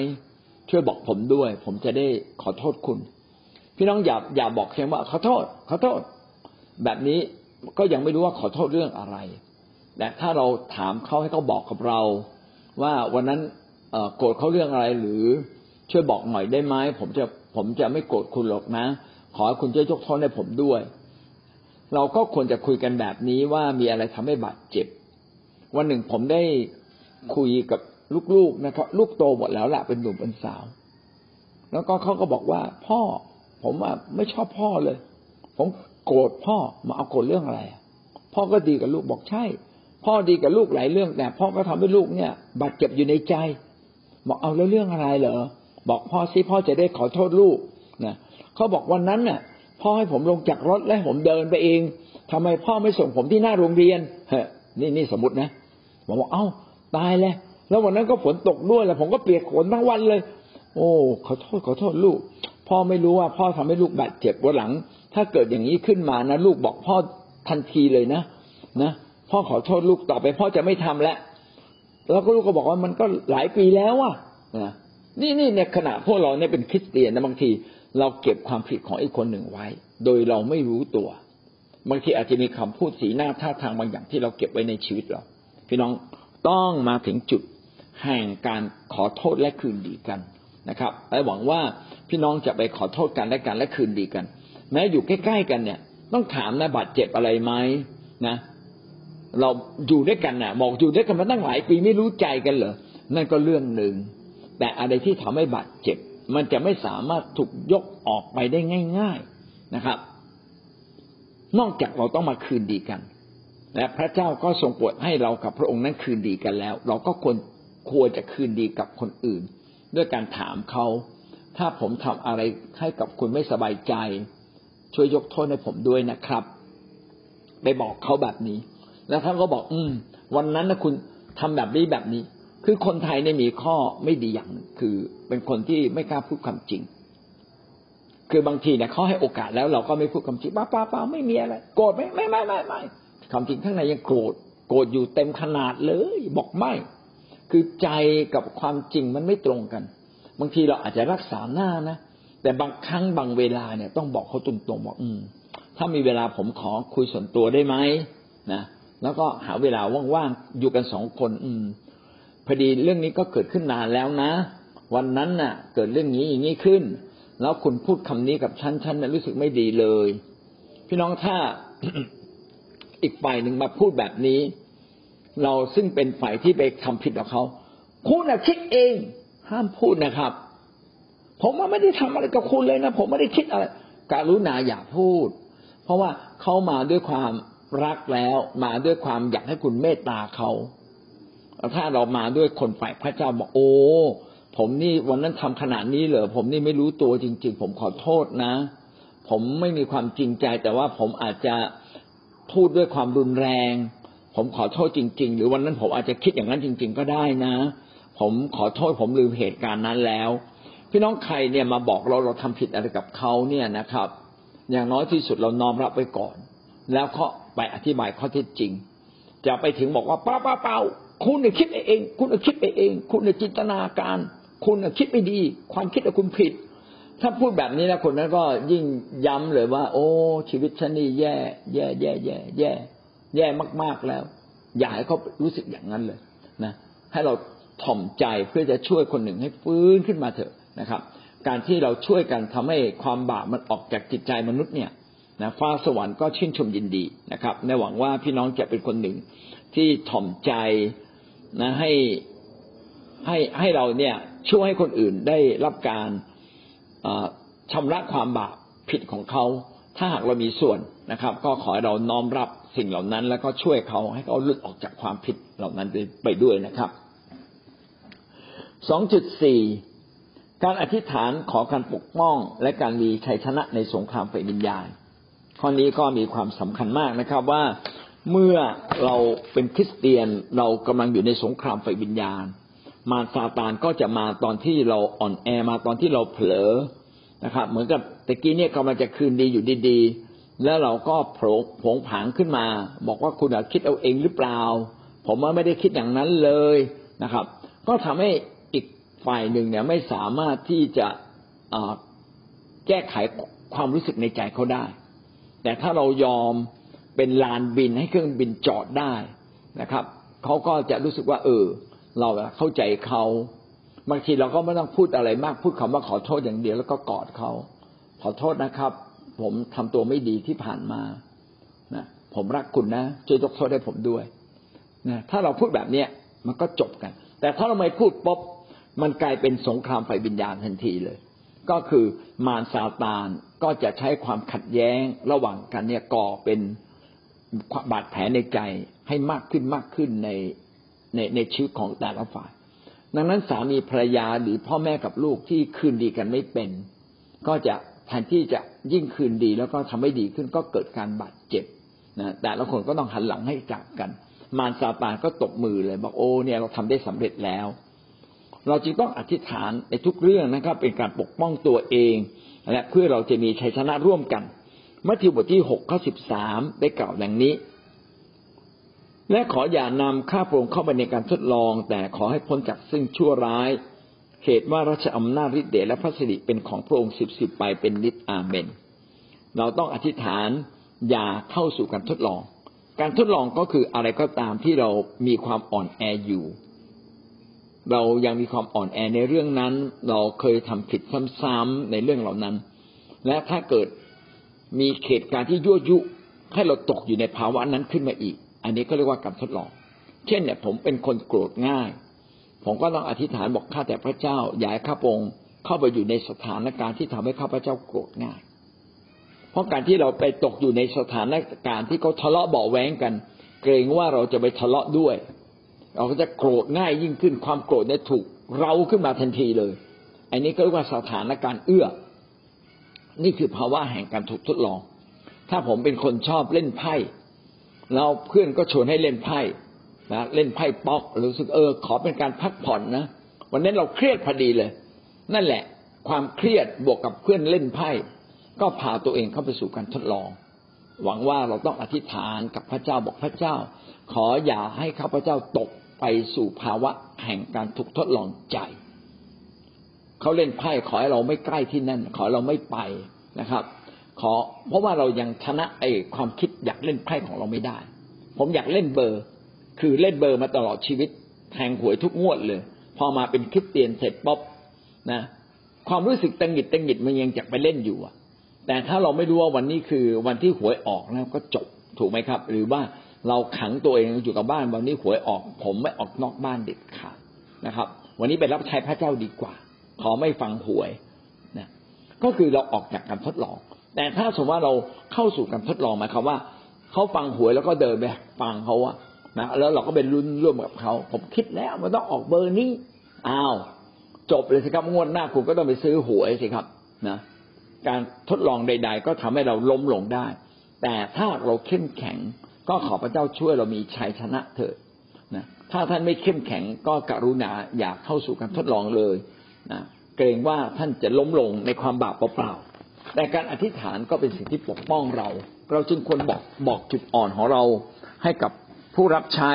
ช่วยบอกผมด้วย ผมจะได้ขอโทษคุณ พี่น้องอย่าอย่าบอกเพียงว่าขอโทษ ขอโทษ แบบนี้ก็ยังไม่รู้ว่าขอโทษเรื่องอะไรแต่ถ้าเราถามเขาให้เขาบอกกับเรา ว่าวันนั้นโกรธเขาเรื่องอะไรหรือช่วยบอกหน่อยได้ไหมผมจะผมจะไม่โกรธคุณหรอกนะ ขอให้คุณช่วยยกโทษให้ผมด้วย เราก็ควรจะคุยกันแบบนี้ว่ามีอะไรทำให้บาดเจ็บ วันหนึ่งผมได้คุยกับลูกๆนะครับ ลูกโตหมดแล้วแหละเป็นหนุ่มเป็นสาว แล้วก็เขาก็บอกว่า พ่อ ผมว่าไม่ชอบพ่อเลย ผมโกรธพ่อมาเอาโกรธเรื่องอะไรพ่อก็ดีกับลูกบอกใช่ พ่อดีกับลูกหลายเรื่องแต่พ่อก็ทำให้ลูกเนี่ย บาดเจ็บอยู่ในใจ บอกเอาแล้วเรื่องอะไรเหรอบอกพ่อสิพ่อจะได้ขอโทษลูกนะ เขาบอกวันนั้นน่ะ พ่อให้ผมลงจากรถและผมเดินไปเองทำไมพ่อไม่ส่งผมที่หน้าโรงเรียนเฮ้นี่นี่สมมตินะผมบอกว่าเอ้าตายแล้วแล้ววันนั้นก็ฝนตกด้วยแล้วผมก็เปียกฝนทั้งวันเลย โอ้ขอโทษขอโทษลูก พ่อไม่รู้ว่า พ่อทำให้ลูกบาดเจ็บวันหลัง ถ้าเกิดอย่างนี้ขึ้นมานะลูกบอกพ่อทันทีเลยนะนะพ่อขอโทษลูกต่อไป พ่อจะไม่ทำแล้วแล้วก็ลูกก็บอกว่ามันก็หลายปีแล้วอะนะนี่นี่ในขณะพวกเราเนี่ยเป็นคริสเตียนนะบางที เราเก็บความผิดของอีกคนหนึ่งไว้ โดยเราไม่รู้ตัว บางทีอาจจะมีคำพูดสีหน้าท่าทางบางอย่างที่เราเก็บไว้ในชีวิตเรา พี่น้องต้องมาถึงจุดแห่งการขอโทษและคืนดีกันนะครับและหวังว่าพี่น้องจะไปขอโทษกันและกันและคืนดีกัน แม้อยู่ใกล้ ๆ กันเนี่ย ต้องถามนะบาดเจ็บอะไรไหมนะเราอยู่ด้วยกันนะบอกอยู่ด้วยกันมาตั้งหลายปีไม่รู้ใจกันเหรอนั่นก็เรื่องหนึ่งแต่อะไรที่ทำให้บาดเจ็บ มันจะไม่สามารถถูกยกออกไปได้ง่าย ๆนะครับ นอกจากเราต้องมาคืนดีกัน และพระเจ้าก็ทรงโปรดให้เรากับพระองค์นั้นคืนดีกันแล้ว เราก็ควรควรจะคืนดีกับคนอื่น ด้วยการถามเขา ถ้าผมทำอะไรให้กับคุณไม่สบายใจ ช่วยยกโทษให้ผมด้วยนะครับ ไปบอกเขาแบบนี้ แล้วท่านก็บอก อืม วันนั้นนะคุณทำแบบนี้แบบนี้ คือคนไทยเนี่ยมีข้อไม่ดีอย่างคือเป็นคนที่ไม่กล้าพูดความจริง คือบางทีเนี่ยเขาให้โอกาสแล้วเราก็ไม่พูดความจริงป้าป้าป้าไม่มีอะไร โกรธไหมไม่ไม่ไม่ไม่ความจริงข้างในยังโกรธโกรธอยู่เต็มขนาดเลย บอกไม่ คือใจกับความจริงมันไม่ตรงกัน บางทีเราอาจจะรักษาหน้านะแต่บางครั้งบางเวลาเนี่ยต้องบอกเขาตรงๆบอกอืม ถ้ามีเวลาผมขอคุยส่วนตัวได้ไหมนะแล้วก็หาเวลาว่างๆอยู่กันสองคน อืม พอดีเรื่องนี้ก็เกิดขึ้นนานแล้วนะ วันนั้นน่ะ เกิดเรื่องนี้อย่างนี้ขึ้น แล้วคุณพูดคำนี้กับฉันฉันน่ะรู้สึกไม่ดีเลย พี่น้องถ้าอีกฝ่ายหนึ่งมาพูดแบบนี้ เราซึ่งเป็นฝ่ายที่ไปทำผิดกับเขาคุณน่ะคิดเอง ห้ามพูดนะครับ ผมว่าไม่ได้ทำอะไรกับคุณเลยนะผมไม่ได้คิดอะไรการุณาอย่าพูด เพราะว่าเขามาด้วยความรักแล้ว มาด้วยความอยากให้คุณเมตตาเขา ถ้าเรามาด้วยคนฝ่ายพระเจ้าบอกโอ้ ผมนี่วันนั้นทำขนาดนี้เหรอผมนี่ไม่รู้ตัวจริง ๆ ผมขอโทษนะ ผมไม่มีความจริงใจ แต่ว่าผมอาจจะพูดด้วยความรุนแรง ผมขอโทษจริง ๆ หรือวันนั้นผมอาจจะคิดอย่างนั้นจริง ๆ ก็ได้นะ ผมขอโทษผมลืมเหตุการณ์นั้นแล้ว พี่น้องใครเนี่ยมาบอกเราเราทำผิดอะไรกับเขาเนี่ยนะครับ อย่างน้อยที่สุดเราน้อมรับไว้ก่อน แล้วก็ไปอธิบายข้อเท็จจริง จะไปถึงบอกว่าเปล่าเปล่าเปล่า คุณเนี่ยคิดเอง คุณเนี่ยคิดไปเอง คุณเนี่ยจินตนาการ คุณเนี่ยคิดไม่ดี ความคิดของคุณผิด ถ้าพูดแบบนี้นะคนนั้นก็ยิ่งย้ำเลยว่า โอ้ ชีวิตฉันนี่แย่ แย่แย่แย่แย่แย่มากๆแล้ว อย่าให้เขารู้สึกอย่างนั้นเลยนะ ให้เราถ่อมใจเพื่อจะช่วยคนหนึ่งให้ฟื้นขึ้นมาเถอะนะครับ การที่เราช่วยกันทำให้ความบาปมันออกจากจิตใจมนุษย์เนี่ยนะฟ้าสวรรค์ก็ชื่นชมยินดีนะครับในหวังว่าพี่น้องจะเป็นคนหนึ่งที่ถ่อมใจ นะให้ให้ให้เราเนี่ยช่วยให้คนอื่นได้รับการชำระความบาปผิดของเขาถ้าหากเรามีส่วนนะครับ ก็ขอให้เราน้อมรับสิ่งเหล่านั้น แล้วก็ช่วยเขาให้เขาหลุดออกจากความผิดเหล่านั้นไปด้วยนะครับสองจุดสี่การอธิษฐานขอการปกป้องและการมีชัยชนะในสงครามไฟวิญญาณข้อนี้ก็มีความสำคัญมากนะครับว่า เมื่อเราเป็นคริสเตียนเรากำลังอยู่ในสงครามไฟวิญญาณ มาซาตานก็จะมาตอนที่เราอ่อนแอมาตอนที่เราเผลอนะครับ เหมือนกับตะกี้เนี่ยกำลังจะคืนดีอยู่ดีๆ แล้วเราก็โผล่ผงผางขึ้นมา บอกว่าคุณคิดเอาเองหรือเปล่า ผมว่าไม่ได้คิดอย่างนั้นเลยนะครับ ก็ทำให้อีกฝ่ายหนึ่งเนี่ยไม่สามารถที่จะแก้ไขความรู้สึกในใจเขาได้ แต่ถ้าเรายอม เป็นลานบินให้เครื่องบินจอดได้นะครับเขาก็จะรู้สึกว่า เออ เราเข้าใจเขาบางทีเราก็ไม่ต้องพูดอะไรมากพูดคำว่าขอโทษอย่างเดียวแล้วก็กอดเขาขอโทษนะครับ ผมทำตัวไม่ดีที่ผ่านมานะผมรักคุณนะช่วยยกโทษให้ผมด้วยนะถ้าเราพูดแบบเนี้ยมันก็จบกัน แต่ถ้าเราไม่พูดป๊บมันกลายเป็นสงครามไฟวิญญาณทันทีเลย ก็คือมารซาตานก็จะใช้ความขัดแย้งระหว่างกันเนี่ยก่อเป็น บาดแผลในใจให้มากขึ้นมากขึ้นในในในชีวิตของแต่ละฝ่าย ดังนั้นสามีภรรยาหรือพ่อแม่กับลูกที่คืนดีกันไม่เป็น ก็จะแทนที่จะยิ่งคืนดีแล้วก็ทำให้ดีขึ้นก็เกิดการบาดเจ็บนะแต่ละคนก็ต้องหันหลังให้จากกัน มารซาตานก็ตบมือเลยบอกโอ้เนี่ยเราทำได้สำเร็จแล้ว เราจึงต้องอธิษฐานในทุกเรื่องนะครับ เป็นการปกป้องตัวเอง และเพื่อเราจะมีชัยชนะร่วมกัน มัทธิวบทที่หกข้อสิบสามได้กล่าวดังนี้ และขออย่านำข้าพระองค์เข้าไปในการทดลอง แต่ขอให้พ้นจากซึ่งชั่วร้ายเหตุว่าราชอำนาจฤทธิ์เดชและพระสิริเป็นของพระองค์สิบสิบไปเป็นนิดอาเมน เราต้องอธิษฐานอย่าเข้าสู่การทดลอง การทดลองก็คืออะไรก็ตามที่เรามีความอ่อนแออยู่ เรายังมีความอ่อนแอในเรื่องนั้น เราเคยทำผิดซ้ำๆในเรื่องเหล่านั้น และถ้าเกิด มีเหตุการณ์ที่ยั่วยุ ให้เราตกอยู่ในภาวะนั้นขึ้นมาอีก อันนี้ก็เรียกว่าการทดลอง เช่นเนี่ยผมเป็นคนโกรธง่าย ผมก็ต้องอธิษฐานบอกข้าแต่พระเจ้าอย่าให้ข้าพงเข้าไปอยู่ในสถานการณ์ที่ทำให้ข้าพเจ้าโกรธง่าย เพราะการที่เราไปตกอยู่ในสถานการณ์ที่เขาทะเลาะเบาแหวงกัน เกรงว่าเราจะไปทะเลาะด้วย เราก็จะโกรธง่ายยิ่งขึ้นความโกรธเนี่ยถูกเราขึ้นมาทันทีเลย อันนี้ก็เรียกว่าสถานการณ์เอื้อ นี่คือภาวะแห่งการถูกทดลอง ถ้าผมเป็นคนชอบเล่นไพ่แล้วเพื่อนก็ชวนให้เล่นไพ่นะเล่นไพ่ป๊อกรู้สึกเออ ขอเป็นการพักผ่อนนะวันนั้เราเครียดพอดีเลย นั่นแหละ ความเครียดบวกกับเพื่อนเล่นไพ่ ก็พาตัวเองเข้าไปสู่การทดลอง หวังว่าเราต้องอธิษฐานกับพระเจ้าบอกพระเจ้า ขออย่าให้ข้าพเจ้าตกไปสู่ภาวะแห่งการถูกทดลองใจ เขาเล่นไพ่ขอให้เราไม่ใกล้ที่นั่น ขอเราไม่ไปนะครับ ขอเพราะว่าเรายังชนะไอ้ความคิดอยากเล่นไพ่ของเราไม่ได้ ผมอยากเล่นเบอร์ คือเล่นเบอร์มาตลอดชีวิตแทงหวยทุกงวดเลย พอมาเป็นคริสเตียนเสร็จป๊อบนะ ความรู้สึกตังหิดตังหิดมันยังจะไปเล่นอยู่อะแต่ถ้าเราไม่รู้ว่าวันนี้คือวันที่หวยออกแล้วก็จบถูกไหมครับ หรือว่าเราขังตัวเองอยู่กับบ้านวันนี้หวยออก ผมไม่ออกนอกบ้านเด็ดขาดนะครับ วันนี้ไปรับใช้พระเจ้าดีกว่า ขอไม่ฟังหวยนะก็คือเราออกจากการทดลอง แต่ถ้าสมมติว่าเราเข้าสู่การทดลองหมายความว่าเขาฟังหวยแล้วก็เดินไปฟังเขาอะนะแล้วเราก็เป็นรุ่นร่วมกับเขาผมคิดแล้วมันต้องออกเบอร์นี้อ้าวจบเลยสิครับงวดหน้าคุณก็ต้องไปซื้อหวยสิครับนะการทดลองใด ๆ ก็ทำให้เราล้มลงได้ แต่ถ้าเราเข้มแข็งก็ขอพระเจ้าช่วยเรามีชัยชนะเถิดนะถ้าท่านไม่เข้มแข็งก็กรุณาอยากเข้าสู่การทดลองเลย นะเกรงว่าท่านจะล้มลงในความบาปเปล่าๆแต่การอธิษฐานก็เป็นสิ่งที่ปกป้องเรา เราจึงควรบอกบอกจุดอ่อนของเรา ให้กับผู้รับใช้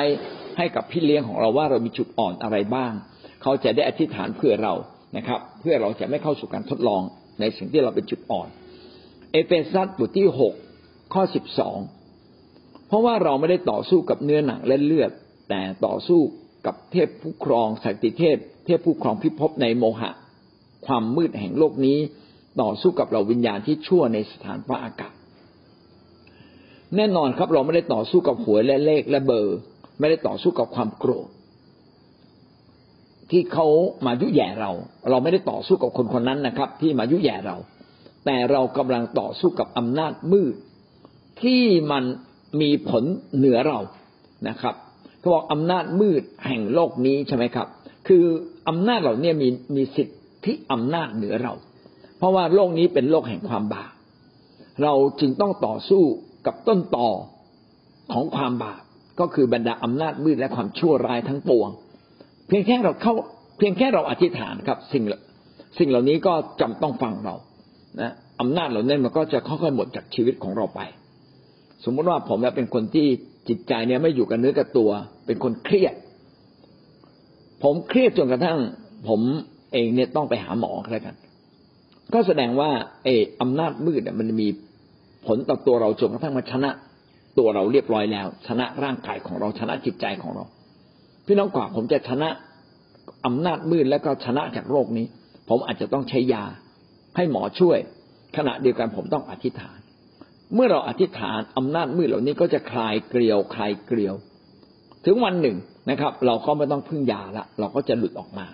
ให้กับพี่เลี้ยงของเราว่าเรามีจุดอ่อนอะไรบ้าง เขาจะได้อธิษฐานเพื่อเรานะครับ เพื่อเราจะไม่เข้าสู่การทดลองในสิ่งที่เราเป็นจุดอ่อน เอเฟซัสบทที่หกข้อสิบสองเพราะว่าเราไม่ได้ต่อสู้กับเนื้อหนังและเลือด แต่ต่อสู้ กับเทพผู้ครองสักติเทพ เทพผู้ครองพิภพในโมหะ ความมืดแห่งโลกนี้ ต่อสู้กับเราวิญญาณที่ชั่วในสถานพระอากาศ แน่นอนครับเราไม่ได้ต่อสู้กับหวยและเลขและเบอร์ ไม่ได้ต่อสู้กับความโกรธ ที่เขามายุแย่เรา เราไม่ได้ต่อสู้กับคนคนนั้นนะครับ ที่มายุแย่เรา แต่เรากำลังต่อสู้กับอำนาจมืดที่มันมีผลเหนือเรานะครับ เขาบอกอำนาจมืดแห่งโลกนี้ใช่ไหมครับ คืออำนาจเหล่านี้มีมีสิทธิอำนาจเหนือเรา เพราะว่าโลกนี้เป็นโลกแห่งความบาปเราจึงต้องต่อสู้กับต้นต่อของความบาปก็คือบรรดาอำนาจมืดและความชั่วร้ายทั้งปวง เพียงแค่เราเข้าเพียงแค่เราอธิษฐานครับ สิ่งสิ่งเหล่านี้ก็จำต้องฟังเรานะอำนาจเหล่านั้นมันก็จะค่อยๆหมดจากชีวิตของเราไป สมมติว่าผมเป็นคนที่ จิตใจเนี่ยไม่อยู่กับเนื้อกับตัว เป็นคนเครียด ผมเครียดจนกระทั่ง ผมเองเนี่ยต้องไปหาหมอแล้วกัน ก็แสดงว่าเอออำนาจมืดเนี่ยมันมีผลต่อตัวเราจนกระทั่งมาชนะตัวเราเรียบร้อยแล้ว ชนะร่างกายของเราชนะจิตใจของเรา พี่น้องกว่าผมจะชนะอำนาจมืดแล้วก็ชนะจากโรคนี้ ผมอาจจะต้องใช้ยาให้หมอช่วย ขณะเดียวกันผมต้องอธิษฐาน เมื่อเราอธิษฐานอำนาจมืดเหล่านี้ก็จะคลายเกลียวคลายเกลียว ถึงวันหนึ่งนะครับ เราก็ไม่ต้องพึ่งยาละ เราก็จะหลุดออกมา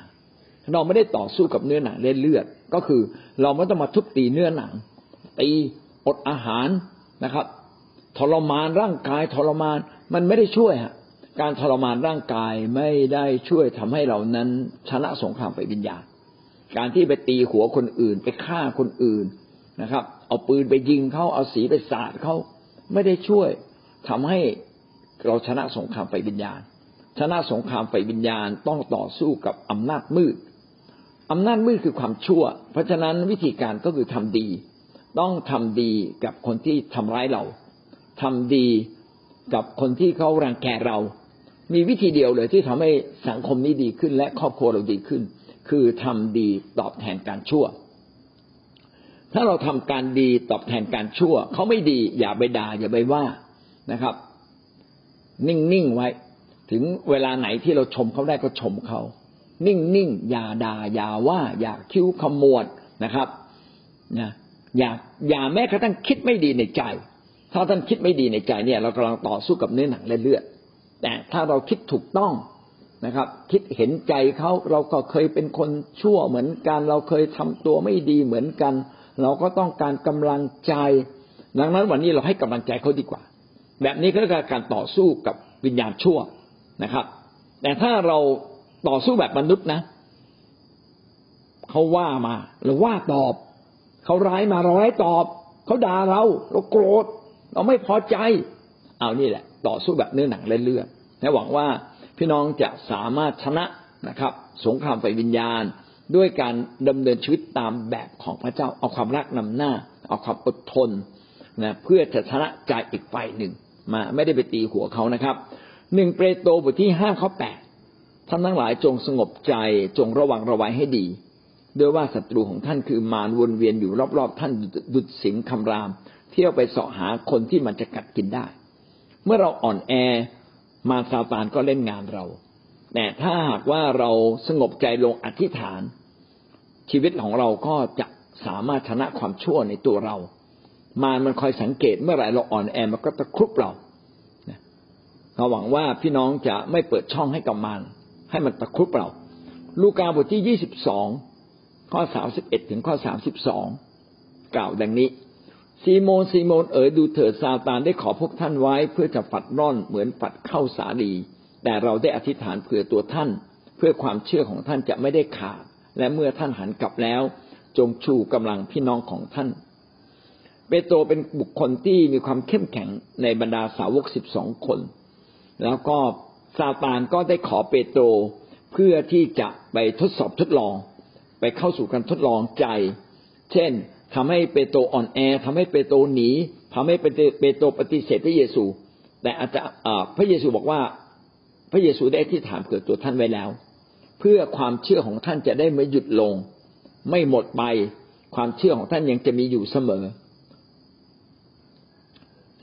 เราไม่ได้ต่อสู้กับเนื้อหนังเลือด ก็คือเราไม่ต้องมาทุบตีเนื้อหนัง ตีอดอาหารนะครับทรมานร่างกายทรมานมันไม่ได้ช่วยฮะการทรมานร่างกายไม่ได้ช่วยทำให้เรานั้นชนะสงครามไปวิญญาณ การที่ไปตีหัวคนอื่น ไปฆ่าคนอื่น นะครับ เอาปืนไปยิงเขาเอาสีไปสาดเขาไม่ได้ช่วยทำให้เราชนะสงครามไปวิญญาณ ชนะสงครามไปวิญญาณต้องต่อสู้กับอำนาจมืดอำนาจมืดคือความชั่ว เพราะฉะนั้นวิธีการก็คือทำดี ต้องทำดีกับคนที่ทำร้ายเราทำดีกับคนที่เขารังแกเรา มีวิธีเดียวเลยที่ทำให้สังคมนี้ดีขึ้นและครอบครัวเราดีขึ้น คือทำดีตอบแทนการชั่ว ถ้าเราทำการดีตอบแทนการชั่วเขาไม่ดีอย่าไปด่าอย่าไปว่านะครับ นิ่งๆไว้ ถึงเวลาไหนที่เราชมเขาได้ก็ชมเขานิ่งๆอย่าด่าอย่าว่า อย่าคิ้วขมวดนะครับนะอย่าอย่าแม้กระทั่งคิดไม่ดีในใจ ถ้าท่านคิดไม่ดีในใจเนี่ย เรากำลังต่อสู้กับเนื้อหนังและเลือด แต่ถ้าเราคิดถูกต้องนะครับ คิดเห็นใจเขาเราก็เคยเป็นคนชั่วเหมือนกัน เราเคยทำตัวไม่ดีเหมือนกัน เราก็ต้องการกำลังใจ ดังนั้นวันนี้เราให้กำลังใจเขาดีกว่า แบบนี้ก็คือการต่อสู้กับวิญญาณชั่วนะครับ แต่ถ้าเราต่อสู้แบบมนุษย์นะเขาว่ามาเราว่าตอบเขาร้ายมาเราร้ายตอบเขาด่าเราเราโกรธ เราไม่พอใจ เอานี่แหละ ต่อสู้แบบเนื้อหนังและเลือดและหวังว่าพี่น้องจะสามารถชนะนะครับ สงครามไฟวิญญาณ ด้วยการดำเนินชีวิตตามแบบของพระเจ้า เอาความรักนำหน้า เอาความอดทนนะเพื่อจะชนะใจอีกฝ่ายหนึ่งมาไม่ได้ไปตีหัวเขานะครับหนึ่งเปโตรบทที่ห้าข้อแปดท่านทั้งหลายจงสงบใจจงระวังระวัยให้ดีด้วยว่าศัตรูของท่านคือมารวนเวียนอยู่รอบๆ ท่านดุดสิงคำราม เที่ยวไปเสาะหาคนที่มันจะกัดกินได้ เมื่อเราอ่อนแอมาซาตานก็เล่นงานเรา แต่ถ้าหากว่าเราสงบใจลงอธิษฐาน ชีวิตของเราก็จะสามารถชนะความชั่วในตัวเรา มารมันคอยสังเกตเมื่อไหร่เราอ่อนแอมันก็ตะครุบเราเราหวังว่าพี่น้องจะไม่เปิดช่องให้กับมารให้มันตะครุบเรา ลูกาบทที่ยี่สิบสองข้อสามสิบเอ็ดถึงข้อสามสิบสองกล่าวดังนี้ซีโมนซีโมนเอ๋ยดูเถิดซาตานได้ขอพวกท่านไว้เพื่อจะฝัดร่อนเหมือนฝัดเข้าสาลี แต่เราได้อธิษฐานเผื่อตัวท่าน เพื่อความเชื่อของท่านจะไม่ได้ขาด และเมื่อท่านหันกลับแล้ว จงชูกำลังพี่น้องของท่าน เปโตรเป็นบุคคลที่มีความเข้มแข็งในบรรดาสาวกสิบสองคน แล้วก็ซาตานก็ได้ขอเปโตรเพื่อที่จะไปทดสอบทดลอง ไปเข้าสู่การทดลองใจ เช่นทำให้เปโตรอ่อนแอทำให้เปโตรหนีทำให้เปโตรปฏิเสธพระเยซู แต่อาจจะพระเยซูบอกว่า พระเยซูได้ที่ถามเกิดตัวท่านไว้แล้ว เพื่อความเชื่อของท่านจะได้ไม่หยุดลง ไม่หมดไป ความเชื่อของท่านยังจะมีอยู่เสมอ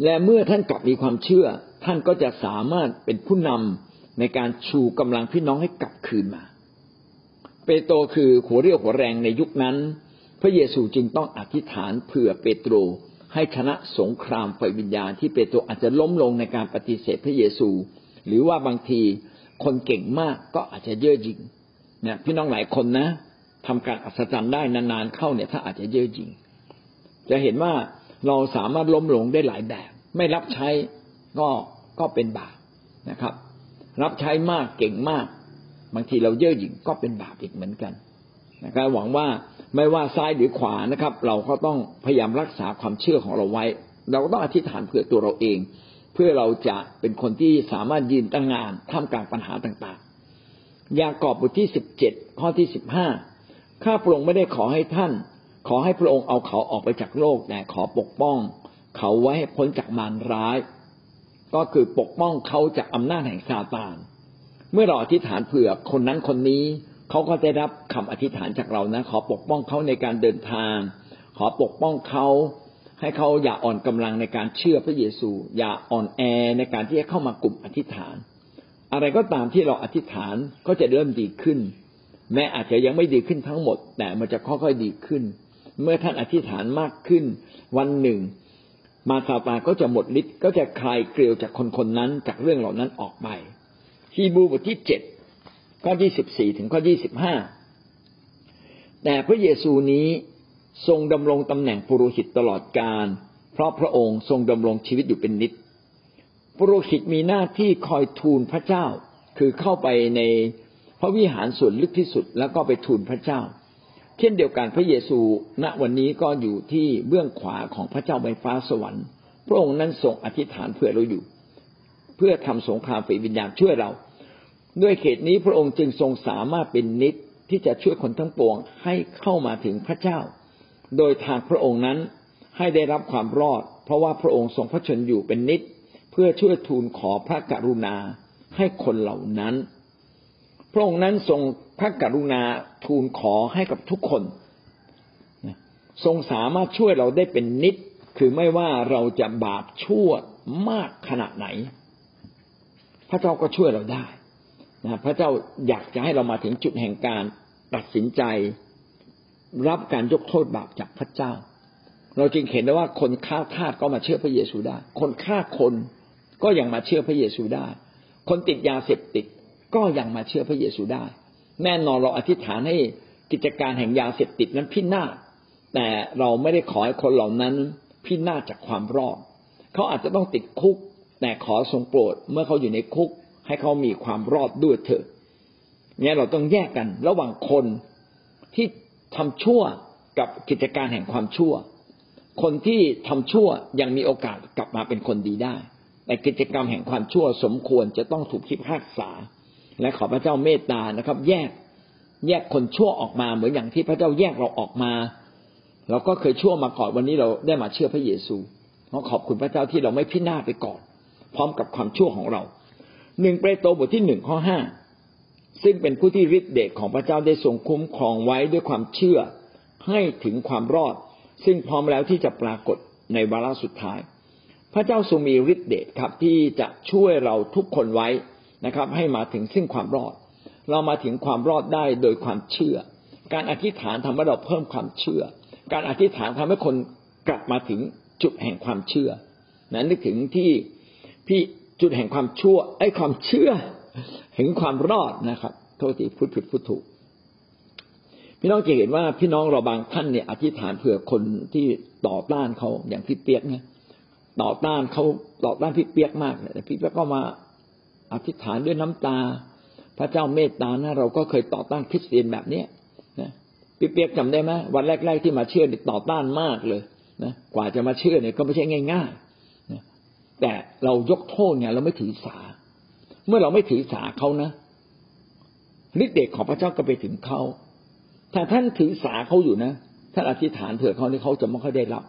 และเมื่อท่านกลับมีความเชื่อ ท่านก็จะสามารถเป็นผู้นำในการชูกำลังพี่น้องให้กลับคืนมา เปโตรคือหัวเรี่ยวหัวแรงในยุคนั้น พระเยซูจึงต้องอธิษฐานเผื่อเปโตรให้ชนะสงครามไฟวิญญาณที่เปโตรอาจจะล้มลงในการปฏิเสธพระเยซู หรือว่าบางทีคนเก่งมากก็อาจจะเย่อหยิ่งเนี่ยพี่น้องหลายคนนะทำการอัศจรรย์ได้นานๆเข้าเนี่ยถ้าอาจจะเย่อหยิ่งจะเห็นว่าเราสามารถล้มลงได้หลายแบบ ไม่รับใช้ก็ก็เป็นบาปนะครับ รับใช้มากเก่งมาก บางทีเราเย่อหยิ่งก็เป็นบาปอีกเหมือนกันนะครับหวังว่าไม่ว่าซ้ายหรือขวานะครับ เราก็ต้องพยายามรักษาความเชื่อของเราไว้ เราก็ต้องอธิษฐานเผื่อตัวเราเอง เพื่อเราจะเป็นคนที่สามารถยืนตั้งงานท่ามกลางปัญหาต่างๆ ยากอบบทที่สิบเจ็ดข้อที่สิบห้าข้าพระองค์ไม่ได้ขอให้ท่าน ขอให้พระองค์เอาเขาออกไปจากโลกแต่ขอปกป้อง เขาไว้ให้พ้นจากมารร้าย ก็คือปกป้องเขาจากอำนาจแห่งซาตาน เมื่อเราอธิษฐานเผื่อคนนั้นคนนี้เขาก็ได้รับคำอธิษฐานจากเรานะ ขอปกป้องเขาในการเดินทาง ขอปกป้องเขา ให้เขาอย่าอ่อนกำลังในการเชื่อพระเยซู อย่าอ่อนแอในการที่จะเข้ามากลุ่มอธิษฐาน อะไรก็ตามที่เราอธิษฐานก็จะเริ่มดีขึ้น แม้อาจจะยังไม่ดีขึ้นทั้งหมด แต่มันจะค่อยๆดีขึ้น เมื่อท่านอธิษฐานมากขึ้น วันหนึ่ง มาซาตานก็จะหมดฤทธิ์ก็จะคลายเกลียวจากคนคนนั้นจากเรื่องเหล่านั้นออกไปฮีบูบทที่เจ็ดข้อที่สิบสี่ถึงข้อยี่สิบห้าแต่พระเยซูนี้ ทรงดำรงตำแหน่งปุโรหิตตลอดกาลเพราะพระองค์ทรงดำรงชีวิตอยู่เป็นนิจปุโรหิตมีหน้าที่คอยทูลพระเจ้า คือเข้าไปในพระวิหารส่วนลึกที่สุด แล้วก็ไปทูลพระเจ้า เช่นเดียวกันพระเยซูณวันนี้ก็อยู่ที่เบื้องขวาของพระเจ้าใบฟ้าสวรรค์ พระองค์นั้นทรงอธิษฐานเพื่อเราอยู่ เพื่อทำสงครามฝีวิญญาณช่วยเรา ด้วยเหตุนี้พระองค์จึงทรงสามารถเป็นนิดที่จะช่วยคนทั้งปวงให้เข้ามาถึงพระเจ้า โดยทางพระองค์นั้นให้ได้รับความรอด เพราะว่าพระองค์ทรงพระชนอยู่เป็นนิด เพื่อช่วยทูลขอพระกรุณาให้คนเหล่านั้น พระองค์นั้นทรงพระกรุณาทูลขอให้กับทุกคนทรงสามารถช่วยเราได้เป็นนิด คือไม่ว่าเราจะบาปชั่วมากขนาดไหน พระเจ้าก็ช่วยเราได้นะพระเจ้าอยากจะให้เรามาถึงจุดแห่งการตัดสินใจ รับการยกโทษบาปจากพระเจ้า เราจึงเห็นได้ว่าคนฆ่าทาสก็มาเชื่อพระเยซูได้ คนฆ่าคนก็ยังมาเชื่อพระเยซูได้ คนติดยาเสพติดก็ยังมาเชื่อพระเยซูได้ แน่นอนเราอธิษฐานให้กิจการแห่งยาเสพติดนั้นพินาศแต่เราไม่ได้ขอให้คนเหล่านั้นพินาศจากความรอดเขาอาจจะต้องติดคุก แต่ขอทรงโปรดเมื่อเขาอยู่ในคุก ให้เขามีความรอดด้วยเถอะเนี่ยเราต้องแยกกันระหว่างคนที่ ทำชั่วกับกิจการแห่งความชั่ว คนที่ทำชั่วยังมีโอกาสกลับมาเป็นคนดีได้ แต่กิจกรรมแห่งความชั่วสมควรจะต้องถูกพิพากษา และขอพระเจ้าเมตตานะครับ แยกแยกคนชั่วออกมาเหมือนอย่างที่พระเจ้าแยกเราออกมา เราก็เคยชั่วมาก่อนวันนี้เราได้มาเชื่อพระเยซูเราขอบคุณพระเจ้าที่เราไม่พินาศไปก่อน พร้อมกับความชั่วของเราหนึ่งเปโตรบทที่หนึ่งข้อห้า ซึ่งเป็นผู้ที่ฤทธิเดชของพระเจ้าได้ทรงคุ้มครองไว้ด้วยความเชื่อให้ถึงความรอด ซึ่งพร้อมแล้วที่จะปรากฏในวาระสุดท้าย พระเจ้าทรงมีฤทธิเดชครับที่จะช่วยเราทุกคนไว้นะครับ ให้มาถึงซึ่งความรอด เรามาถึงความรอดได้โดยความเชื่อ การอธิษฐานทำให้เราเพิ่มความเชื่อ การอธิษฐานทำให้คนกลับมาถึงจุดแห่งความเชื่อนั้นนึกถึงที่พี่จุดแห่งความชั่วไอ้ความเชื่อ เห็นความรอดนะครับโทษทีพูดผิดพูดถูก พี่น้องจะเห็นว่าพี่น้องเราบางท่านเนี่ย อธิษฐานเผื่อคนที่ต่อต้านเขาอย่างพี่เปียกเนี่ยต่อต้านเขาต่อต้านพี่เปียกมากเลยพี่เปียกก็มาอธิษฐานด้วยน้ำตา พระเจ้าเมตตานะเราก็เคยต่อต้านคริสเตียนแบบเนี้ยนะพี่เปียกจำได้ไหมวันแรก ๆ ที่มาเชื่อเนี่ยต่อต้านมากเลยนะกว่าจะมาเชื่อเนี่ยก็ไม่ใช่ง่ายๆแต่เรายกโทษเนี่ยเราไม่ถือสา เมื่อเราไม่ถือสาเขานะฤทธิ์เดชของพระเจ้าก็ไปถึงเขาถ้าท่านถือสาเขาอยู่นะท่านอธิษฐานเผื่อเขานี่เขาจะไม่ค่อยได้รับ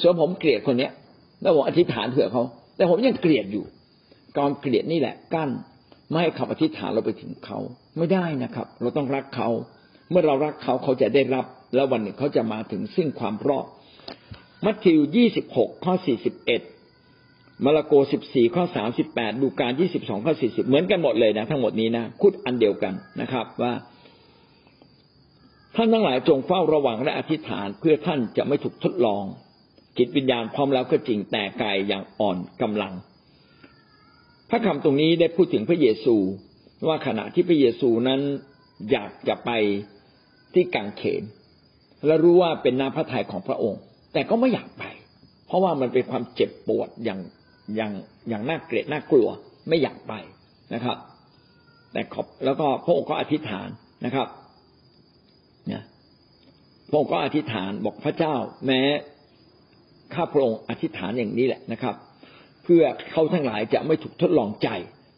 ส่วนผมเกลียดคนเนี้ย แล้วผมอธิษฐานเผื่อเขา แต่ผมยังเกลียดอยู่การเกลียดนี่แหละกั้น ไม่ให้คำอธิษฐานเราไปถึงเขาไม่ได้นะครับ เราต้องรักเขา เมื่อเรารักเขาเขาจะได้รับ แล้ววันหนึ่งเขาจะมาถึงซึ่งความรอดมัทธิวยี่สิบหกข้อสี่สิบเอ็ด มาระโกสิบสี่ข้อสามสิบแปดดูการยี่สิบสองข้อสี่สิบเหมือนกันหมดเลยนะทั้งหมดนี้นะคุดอันเดียวกันนะครับว่าท่านทั้งหลายจงเฝ้าระวังและอธิษฐานเพื่อท่านจะไม่ถูกทดลอง จิตวิญญาณพร้อมแล้วก็จริงแต่กายอย่างอ่อนกำลัง พระคำตรงนี้ได้พูดถึงพระเยซู ว่าขณะที่พระเยซูนั้นอยากจะไปที่กังเขน และรู้ว่าเป็นน้ำพระทัยของพระองค์ แต่ก็ไม่อยากไป เพราะว่ามันเป็นความเจ็บปวดอย่าง อย่างอย่างน่าเกลียดน่ากลัวไม่อยากไปนะครับ แต่ขอบแล้วก็พระองค์ก็อธิษฐานนะครับนี่ยพระองค์ก็อธิษฐานบอกพระเจ้า แม้ข้าพระองค์อธิษฐานอย่างนี้แหละนะครับ เพื่อเขาทั้งหลายจะไม่ถูกทดลองใจ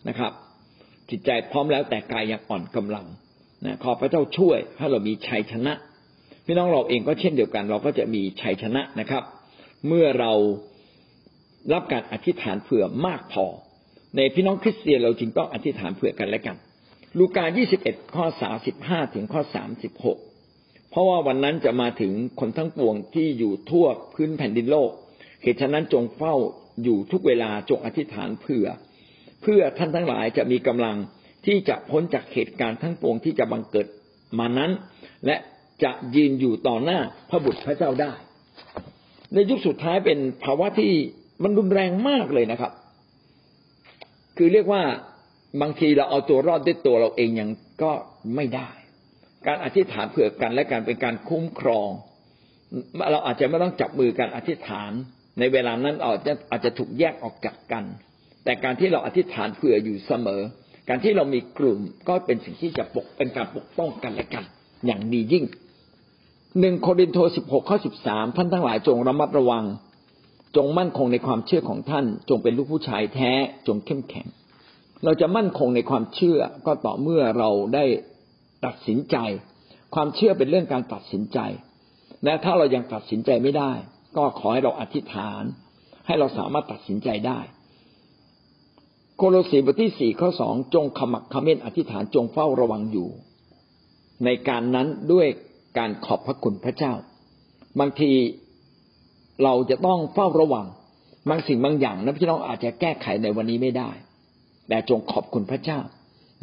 นะครับ จิตใจพร้อมแล้วแต่กายยังอ่อนกำลังนะขอพระเจ้าช่วยให้เรามีชัยชนะพี่น้องเราเองก็เช่นเดียวกัน เราก็จะมีชัยชนะนะครับ เมื่อเรา รับการอธิษฐานเผื่อมากพอ ในพี่น้องคริสเตียนเราจึงต้องอธิษฐานเผื่อกันและกัน ลูกา 21 ข้อ 35 ถึงข้อ 36 เพราะว่าวันนั้นจะมาถึงคนทั้งปวงที่อยู่ทั่วพื้นแผ่นดินโลก เหตุฉะนั้นจงเฝ้าอยู่ทุกเวลาจงอธิษฐานเผื่อ เพื่อท่านทั้งหลายจะมีกำลังที่จะพ้นจากเหตุการณ์ทั้งปวงที่จะบังเกิดมานั้น และจะยืนอยู่ต่อหน้าพระบุตรพระเจ้าได้ ในยุคสุดท้ายเป็นภาวะที่ มันรุนแรงมากเลยนะครับ คือเรียกว่าบางทีเราเอาตัวรอดด้วยตัวเราเองยังก็ไม่ได้ การอธิษฐานเผื่อกันและการเป็นการคุ้มครอง เราอาจจะไม่ต้องจับมือกันอธิษฐาน ในเวลานั้นอาจจะอาจจะถูกแยกออกจากกัน แต่การที่เราอธิษฐานเผื่ออยู่เสมอ การที่เรามีกลุ่มก็เป็นสิ่งที่จะปกเป็นการปกป้องกันและกัน อย่างดียิ่งหนึ่งโครินโตสิบหกข้อสิบสามท่านทั้งหลายจงระมัดระวัง จงมั่นคงในความเชื่อของท่าน จงเป็นลูกผู้ชายแท้จงเข้มแข็ง เราจะมั่นคงในความเชื่อก็ต่อเมื่อเราได้ตัดสินใจ ความเชื่อเป็นเรื่องการตัดสินใจและถ้าเรายังตัดสินใจไม่ได้ ก็ขอให้เราอธิษฐาน ให้เราสามารถตัดสินใจได้ โคโลสีบทที่สี่ข้อสองจงขมักขม้นอธิษฐานจงเฝ้าระวังอยู่ ในการนั้นด้วยการขอบพระคุณพระเจ้า บางที เราจะต้องเฝ้าระวังบางสิ่งบางอย่างนะพี่น้องอาจจะแก้ไขในวันนี้ไม่ได้ แต่จงขอบคุณพระเจ้า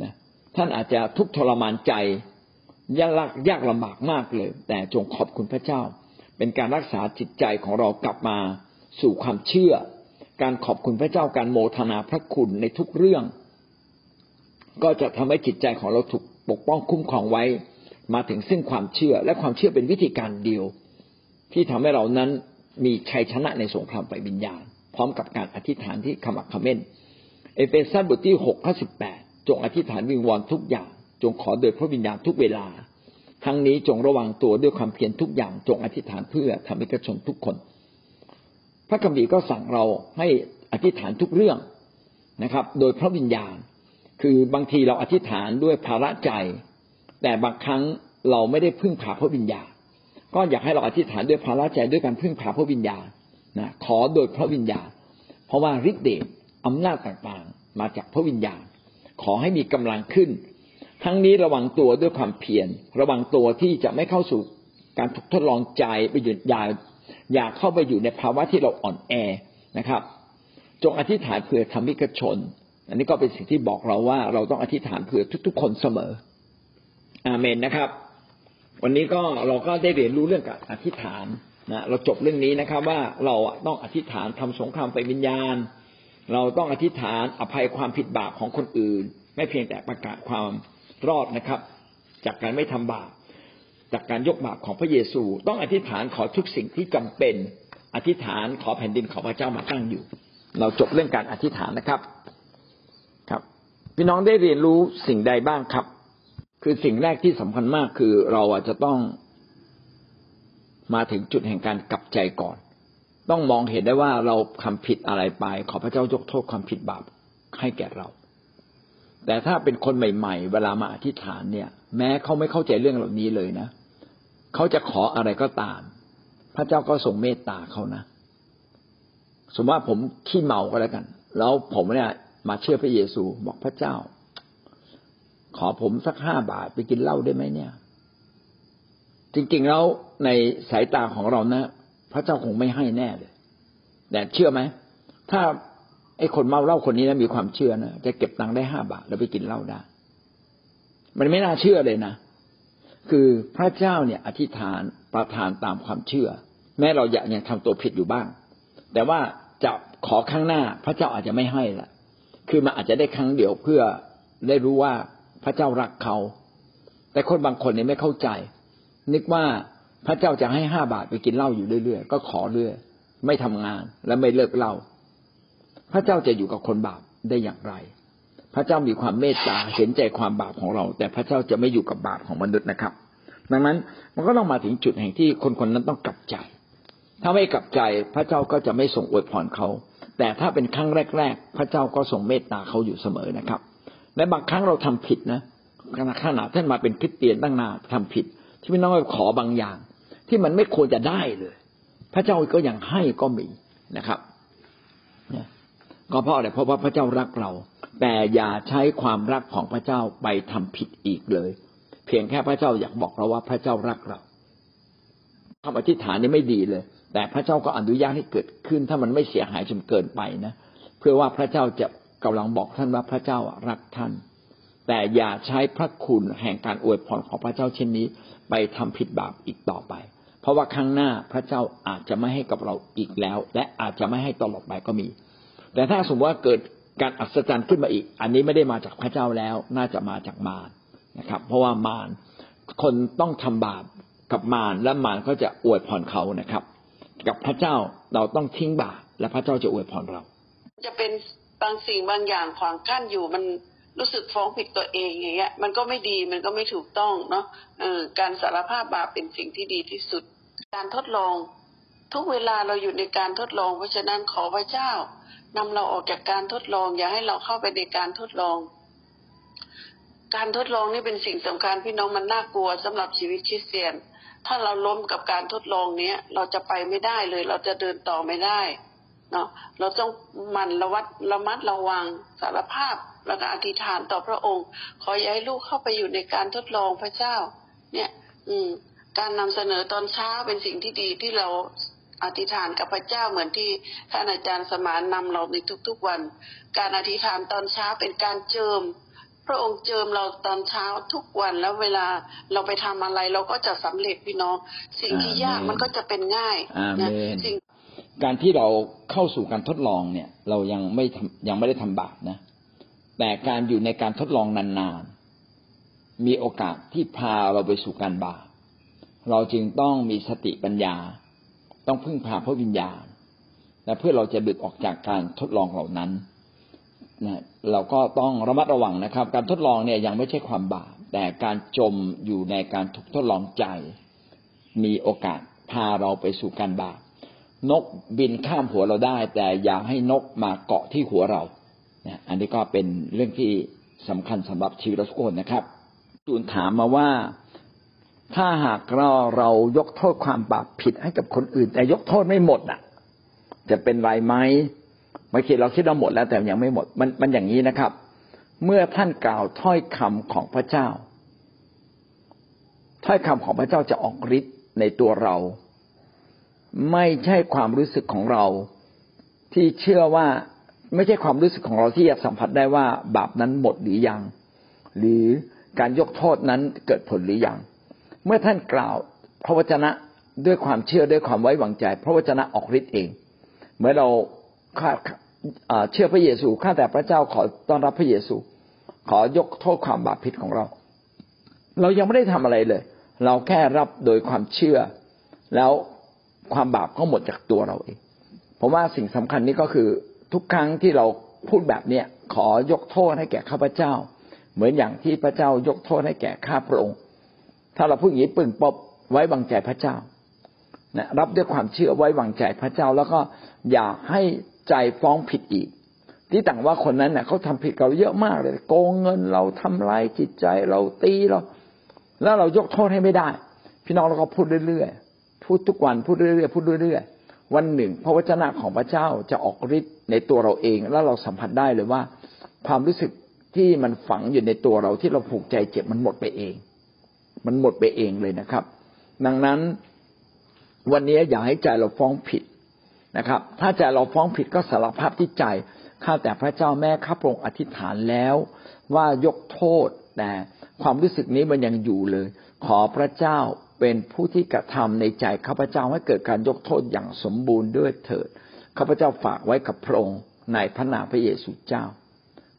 นะท่านอาจจะทุกทรมานใจยากยากลำบากมากเลย แต่จงขอบคุณพระเจ้า เป็นการรักษาจิตใจของเรากลับมาสู่ความเชื่อ การขอบคุณพระเจ้าการโมทนาพระคุณในทุกเรื่อง ก็จะทำให้จิตใจของเราถูกปกป้องคุ้มครองไว้ มาถึงซึ่งความเชื่อและความเชื่อเป็นวิธีการเดียว ที่ทำให้เรานั้น มีชัยชนะในสงครามไฟวิญญาณ พร้อมกับการอธิษฐานที่ขมักขม้น เอเฟซัสบทที่หกข้อสิบแปดจงอธิษฐานวิงวอนทุกอย่าง จงขอโดยพระวิญญาณทุกเวลา ทั้งนี้จงระวังตัวด้วยความเพียรทุกอย่าง จงอธิษฐานเพื่อทำให้กระชนทุกคน พระคัมภีร์ก็สั่งเราให้อธิษฐานทุกเรื่องนะครับ โดยพระวิญญาณ คือบางทีเราอธิษฐานด้วยภาระใจ แต่บางครั้งเราไม่ได้พึ่งพาพระวิญญาณ ก็อยากให้เราอธิษฐานด้วยภาระใจด้วยการพึ่งพาพระวิญญาณนะขอโดยพระวิญญาณ เพราะว่าฤทธิ์เดชอำนาจต่างๆ มาจากพระวิญญาณ ขอให้มีกำลังขึ้น ทั้งนี้ระวังตัวด้วยความเพียรระวังตัวที่จะไม่เข้าสู่การถูกทดลองใจไปหยุดยาอยากเข้าไปอยู่ในภาวะที่เราอ่อนแอนะครับ จงอธิษฐานเผื่อธรรมิกชน อันนี้ก็เป็นสิ่งที่บอกเราว่าเราต้องอธิษฐานเผื่อทุก ๆ คนเสมอ อาเมนนะครับ วันนี้ก็เราก็ได้เรียนรู้เรื่องการอธิษฐานนะเราจบเรื่องนี้นะครับ ว่าเราต้องอธิษฐานทำสงครามไปวิญญาณ เราต้องอธิษฐานอภัยความผิดบาปของคนอื่น ไม่เพียงแต่ประกาศความรอดนะครับ จากการไม่ทำบาปจากการยกบาปของพระเยซู ต้องอธิษฐานขอทุกสิ่งที่จำเป็น อธิษฐานขอแผ่นดินของพระเจ้ามาตั้งอยู่ เราจบเรื่องการอธิษฐานนะครับ ครับ พี่น้องได้เรียนรู้สิ่งใดบ้างครับ คือสิ่งแรกที่สำคัญมากคือเราอาจจะต้องมาถึงจุดแห่งการกลับใจก่อน ต้องมองเห็นได้ว่าเราทาผิดอะไรไป ขอพระเจ้ายกโทษความผิดบาปให้แก่เรา แต่ถ้าเป็นคนใหม่ ๆ เวลามาอธิษฐานเนี่ย แม้เขาไม่เข้าใจเรื่องเหล่านี้เลยนะเขาจะขออะไรก็ตาม พระเจ้าก็ทรงเมตตาเขานะ สมมติว่าผมขี้เมาก็แล้วกัน แล้วผมเนี่ยมาเชื่อพระเยซูบอกพระเจ้า อผมสักห้าบาทไปกินเหล้าได้ไหมเนี่ย จริงๆแล้วในสายตาของเรานะพระเจ้าคงไม่ให้แน่เลย แต่เชื่อไหมถ้าไอ้คนเมาเหล้าคนนี้นะมีความเชื่อนะจะเก็บตังค์ได้ห้าบาทแล้วไปกินเหล้าได้ มันไม่น่าเชื่อเลยนะคือพระเจ้าเนี่ยอธิษฐานประทานตามความเชื่อ แม้เราอยากยังทำตัวผิดอยู่บ้าง แต่ว่าจะขอครั้งหน้าพระเจ้าอาจจะไม่ให้ละคือมันอาจจะได้ครั้งเดียวเพื่อได้รู้ว่า พระเจ้ารักเขา แต่คนบางคนเนี่ยไม่เข้าใจ นึกว่าพระเจ้าจะให้ห้าบาทไปกินเหล้าอยู่เรื่อยๆก็ขอเรื่อยไม่ทำงานและไม่เลิกเหล้าพระเจ้าจะอยู่กับคนบาปได้อย่างไร พระเจ้ามีความเมตตาเห็นใจความบาปของเรา แต่พระเจ้าจะไม่อยู่กับบาปของมนุษย์นะครับ ดังนั้นมันก็ต้องมาถึงจุดแห่งที่คนคนนั้นต้องกลับใจ ถ้าไม่กลับใจพระเจ้าก็จะไม่ส่งอวยพรเขา แต่ถ้าเป็นครั้งแรก ๆ พระเจ้าก็ส่งเมตตาเขาอยู่เสมอนะครับ และบางครั้งเราทำผิดนะขนาดท่านมาเป็นคริสเตียนตั้งนานทำผิด ที่ไม่น้องไปขอบางอย่าง ที่มันไม่ควรจะได้เลย พระเจ้าก็ยังให้ก็มีนะครับก็เพราะอะไรเพราะว่าพระเจ้ารักเรา แต่อย่าใช้ความรักของพระเจ้าไปทำผิดอีกเลย เพียงแค่พระเจ้าอยากบอกเราว่าพระเจ้ารักเราคำอธิษฐานนี่ไม่ดีเลย แต่พระเจ้าก็อนุญาตให้เกิดขึ้น ถ้ามันไม่เสียหายจนเกินไปนะเพื่อว่าพระเจ้าจะ กำลังบอกท่านว่าพระเจ้ารักท่าน แต่อย่าใช้พระคุณแห่งการอวยพรของพระเจ้าเช่นนี้ ไปทำผิดบาปอีกต่อไป เพราะว่าครั้งหน้าพระเจ้าอาจจะไม่ให้กับเราอีกแล้ว และอาจจะไม่ให้ตลอดไปก็มี แต่ถ้าสมมติว่าเกิดการอัศจรรย์ขึ้นมาอีก อันนี้ไม่ได้มาจากพระเจ้าแล้ว น่าจะมาจากมารนะครับ เพราะว่ามารคนต้องทำบาปกับมารและมารก็จะอวยพรเขานะครับ กับพระเจ้าเราต้องทิ้งบาปและพระเจ้าจะอวยพรเรา จะเป็น บางสิ่งบางอย่างขวางกั้นอยู่มันรู้สึกฟ้องผิดตัวเองอย่างเงี้ย มันก็ไม่ดีมันก็ไม่ถูกต้องเนาะออการสารภาพบาปเป็นสิ่งที่ดีที่สุด การทดลอง ทุกเวลาเราอยู่ในการทดลอง เพราะฉะนั้นขอพระเจ้านำเราออกจากการทดลอง อย่าให้เราเข้าไปในการทดลอง การทดลองนี่เป็นสิ่งสำคัญพี่น้องมันน่ากลัวสำหรับชีวิตคริสเตียน ถ้าเราล้มกับการทดลองเนี้ยเราจะไปไม่ได้เลย เราจะเดินต่อไม่ได้ เนาะเราต้องมันระวัดระมัดระวังสารภาพแล้วก็อธิษฐานต่อพระองค์ ขออย่าให้ลูกเข้าไปอยู่ในการทดลองพระเจ้า เนี่ย อืม การนำเสนอตอนเช้าเป็นสิ่งที่ดีที่เราอธิษฐานกับพระเจ้าเหมือนที่ท่านอาจารย์สมานนำเราในทุกๆวัน การอธิษฐานตอนเช้าเป็นการเจิม พระองค์เจิมเราตอนเช้าทุกวันแล้วเวลาเราไปทำอะไรเราก็จะสำเร็จพี่น้อง สิ่งที่ยากมันก็จะเป็นง่ายนะสิ่ง การที่เราเข้าสู่การทดลองเนี่ย เรายังไม่ยังไม่ได้ทำบาปนะ แต่การอยู่ในการทดลองนานๆ มีโอกาสที่พาเราไปสู่การบาป เราจึงต้องมีสติปัญญา ต้องพึ่งพาพระวิญญาณ และเพื่อเราจะหลุดออกจากการทดลองเหล่านั้นนะเราก็ต้องระมัดระวังนะครับ การทดลองเนี่ยยังไม่ใช่ความบาป แต่การจมอยู่ในการทุกทดลองใจ มีโอกาสพาเราไปสู่การบาป นกบินข้ามหัวเราได้ แต่อย่าให้นกมาเกาะที่หัวเราเนี่ยอันนี้ก็เป็นเรื่องที่สำคัญสำหรับชีวิตเราทุกคนนะครับตูนถามมาว่าถ้าหากเราเรายกโทษความบาปผิดให้กับคนอื่น แต่ยกโทษไม่หมดอะ จะเป็นไรไหมบางทีเราคิดเราหมดแล้วแต่ยังไม่หมด มันมันอย่างนี้นะครับ เมื่อท่านกล่าวถ้อยคำของพระเจ้า ถ้อยคำของพระเจ้าจะออกฤทธิ์ในตัวเรา ไม่ใช่ความรู้สึกของเรา ที่เชื่อว่าไม่ใช่ความรู้สึกของเราที่จะสัมผัสได้ว่าบาปนั้นหมดหรือยัง หรือการยกโทษนั้นเกิดผลหรือยัง เมื่อท่านกล่าวพระวจนะด้วยความเชื่อด้วยความไว้วางใจ พระวจนะออกฤทธิ์เอง เมื่อเราเชื่อพระเยซูข้าแต่พระเจ้าขอต้อนรับพระเยซู ขอยกโทษความบาปผิดของเรา เรายังไม่ได้ทำอะไรเลย เราแค่รับโดยความเชื่อ แล้ว ความบาปก็หมดจากตัวเราเองผมว่าสิ่งสำคัญนี้ก็คือทุกครั้งที่เราพูดแบบเนี้ยขอยกโทษให้แก่ข้าพเจ้า เหมือนอย่างที่พระเจ้ายกโทษให้แก่ข้าพระองค์ ถ้าเราพูดอย่างนี้ปึงปบไว้วางใจพระเจ้านะรับด้วยความเชื่อไว้วางใจพระเจ้า แล้วก็อย่าให้ใจฟ้องผิดอีก ที่ต่างว่าคนนั้นเน่ยเขาทำผิดเราเยอะมากเลย โกงเงินเราทำร้ายจิตใจเราตีเรา แล้วเรายกโทษให้ไม่ได้ พี่น้องเราก็พูดเรื่อย พูดทุกวันพูดเรื่อยๆพูดเรื่อยๆวันหนึ่ง พระวจนะของพระเจ้าจะออกฤทธิ์ในตัวเราเอง แล้วเราสัมผัสได้เลยว่า ความรู้สึกที่มันฝังอยู่ในตัวเราที่เราผูกใจเจ็บมันหมดไปเอง มันหมดไปเองเลยนะครับ ดังนั้นวันนี้อย่าให้ใจเราฟ้องผิดนะครับ ถ้าใจเราฟ้องผิดก็สารภาพที่ใจข้าแต่พระเจ้าแม่ข้าพระองค์อธิษฐานแล้วว่ายกโทษแต่ความรู้สึกนี้มันยังอยู่เลย ขอพระเจ้า เป็นผู้ที่กระทำในใจข้าพเจ้าให้เกิดการยกโทษอย่างสมบูรณ์ด้วยเถิดข้าพเจ้าฝากไว้กับพระองค์ในพระนามพระเยซูเจ้า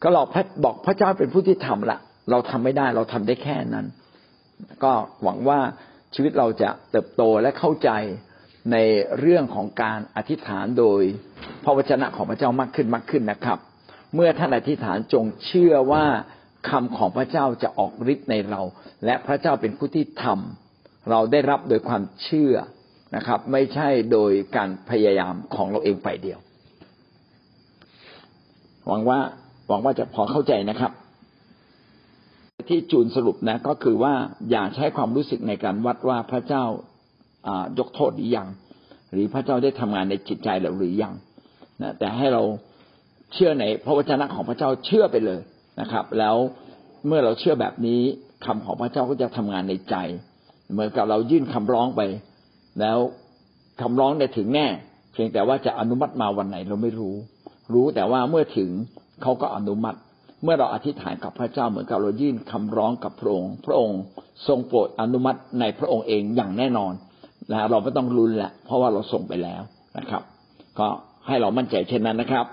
ก็เราบอกพระเจ้าเป็นผู้ที่ทำละเราทำไม่ได้เราทำได้แค่นั้น ก็หวังว่าชีวิตเราจะเติบโตและเข้าใจในเรื่องของการอธิษฐานโดยพระวจนะของพระเจ้ามากขึ้นมากขึ้นนะครับ เมื่อท่านอธิษฐานจงเชื่อว่าคำของพระเจ้าจะออกฤทธิ์ในเรา และพระเจ้าเป็นผู้ที่ทำ เราได้รับโดยความเชื่อนะครับ ไม่ใช่โดยการพยายามของเราเองฝ่ายเดียว หวังว่าหวังว่าจะพอเข้าใจนะครับ ที่จูนสรุปนะ ก็คือว่าอย่าใช้ความรู้สึกในการวัดว่าพระเจ้ายกโทษหรือยัง หรือพระเจ้าได้ทำงานในจิตใจเราหรือยังนะแต่ให้เราเชื่อในพระวจนะของพระเจ้าเชื่อไปเลยนะครับ แล้วเมื่อเราเชื่อแบบนี้คำของพระเจ้าก็จะทำงานในใจ เหมือนกับเรายื่นคำร้องไป แล้วคำร้องเนี่ยถึงแน่ เพียงแต่ว่าจะอนุมัติมาวันไหนเราไม่รู้ รู้แต่ว่าเมื่อถึงเขาก็อนุมัติ เมื่อเราอธิษฐานกับพระเจ้าเหมือนกับเรายื่นคำร้องกับพระองค์ พระองค์ทรงโปรดอนุมัติในพระองค์เองอย่างแน่นอนนะเราไม่ต้องรุนแหละเพราะว่าเราส่งไปแล้วนะครับ ก็ให้เรามั่นใจเช่นนั้นนะครับ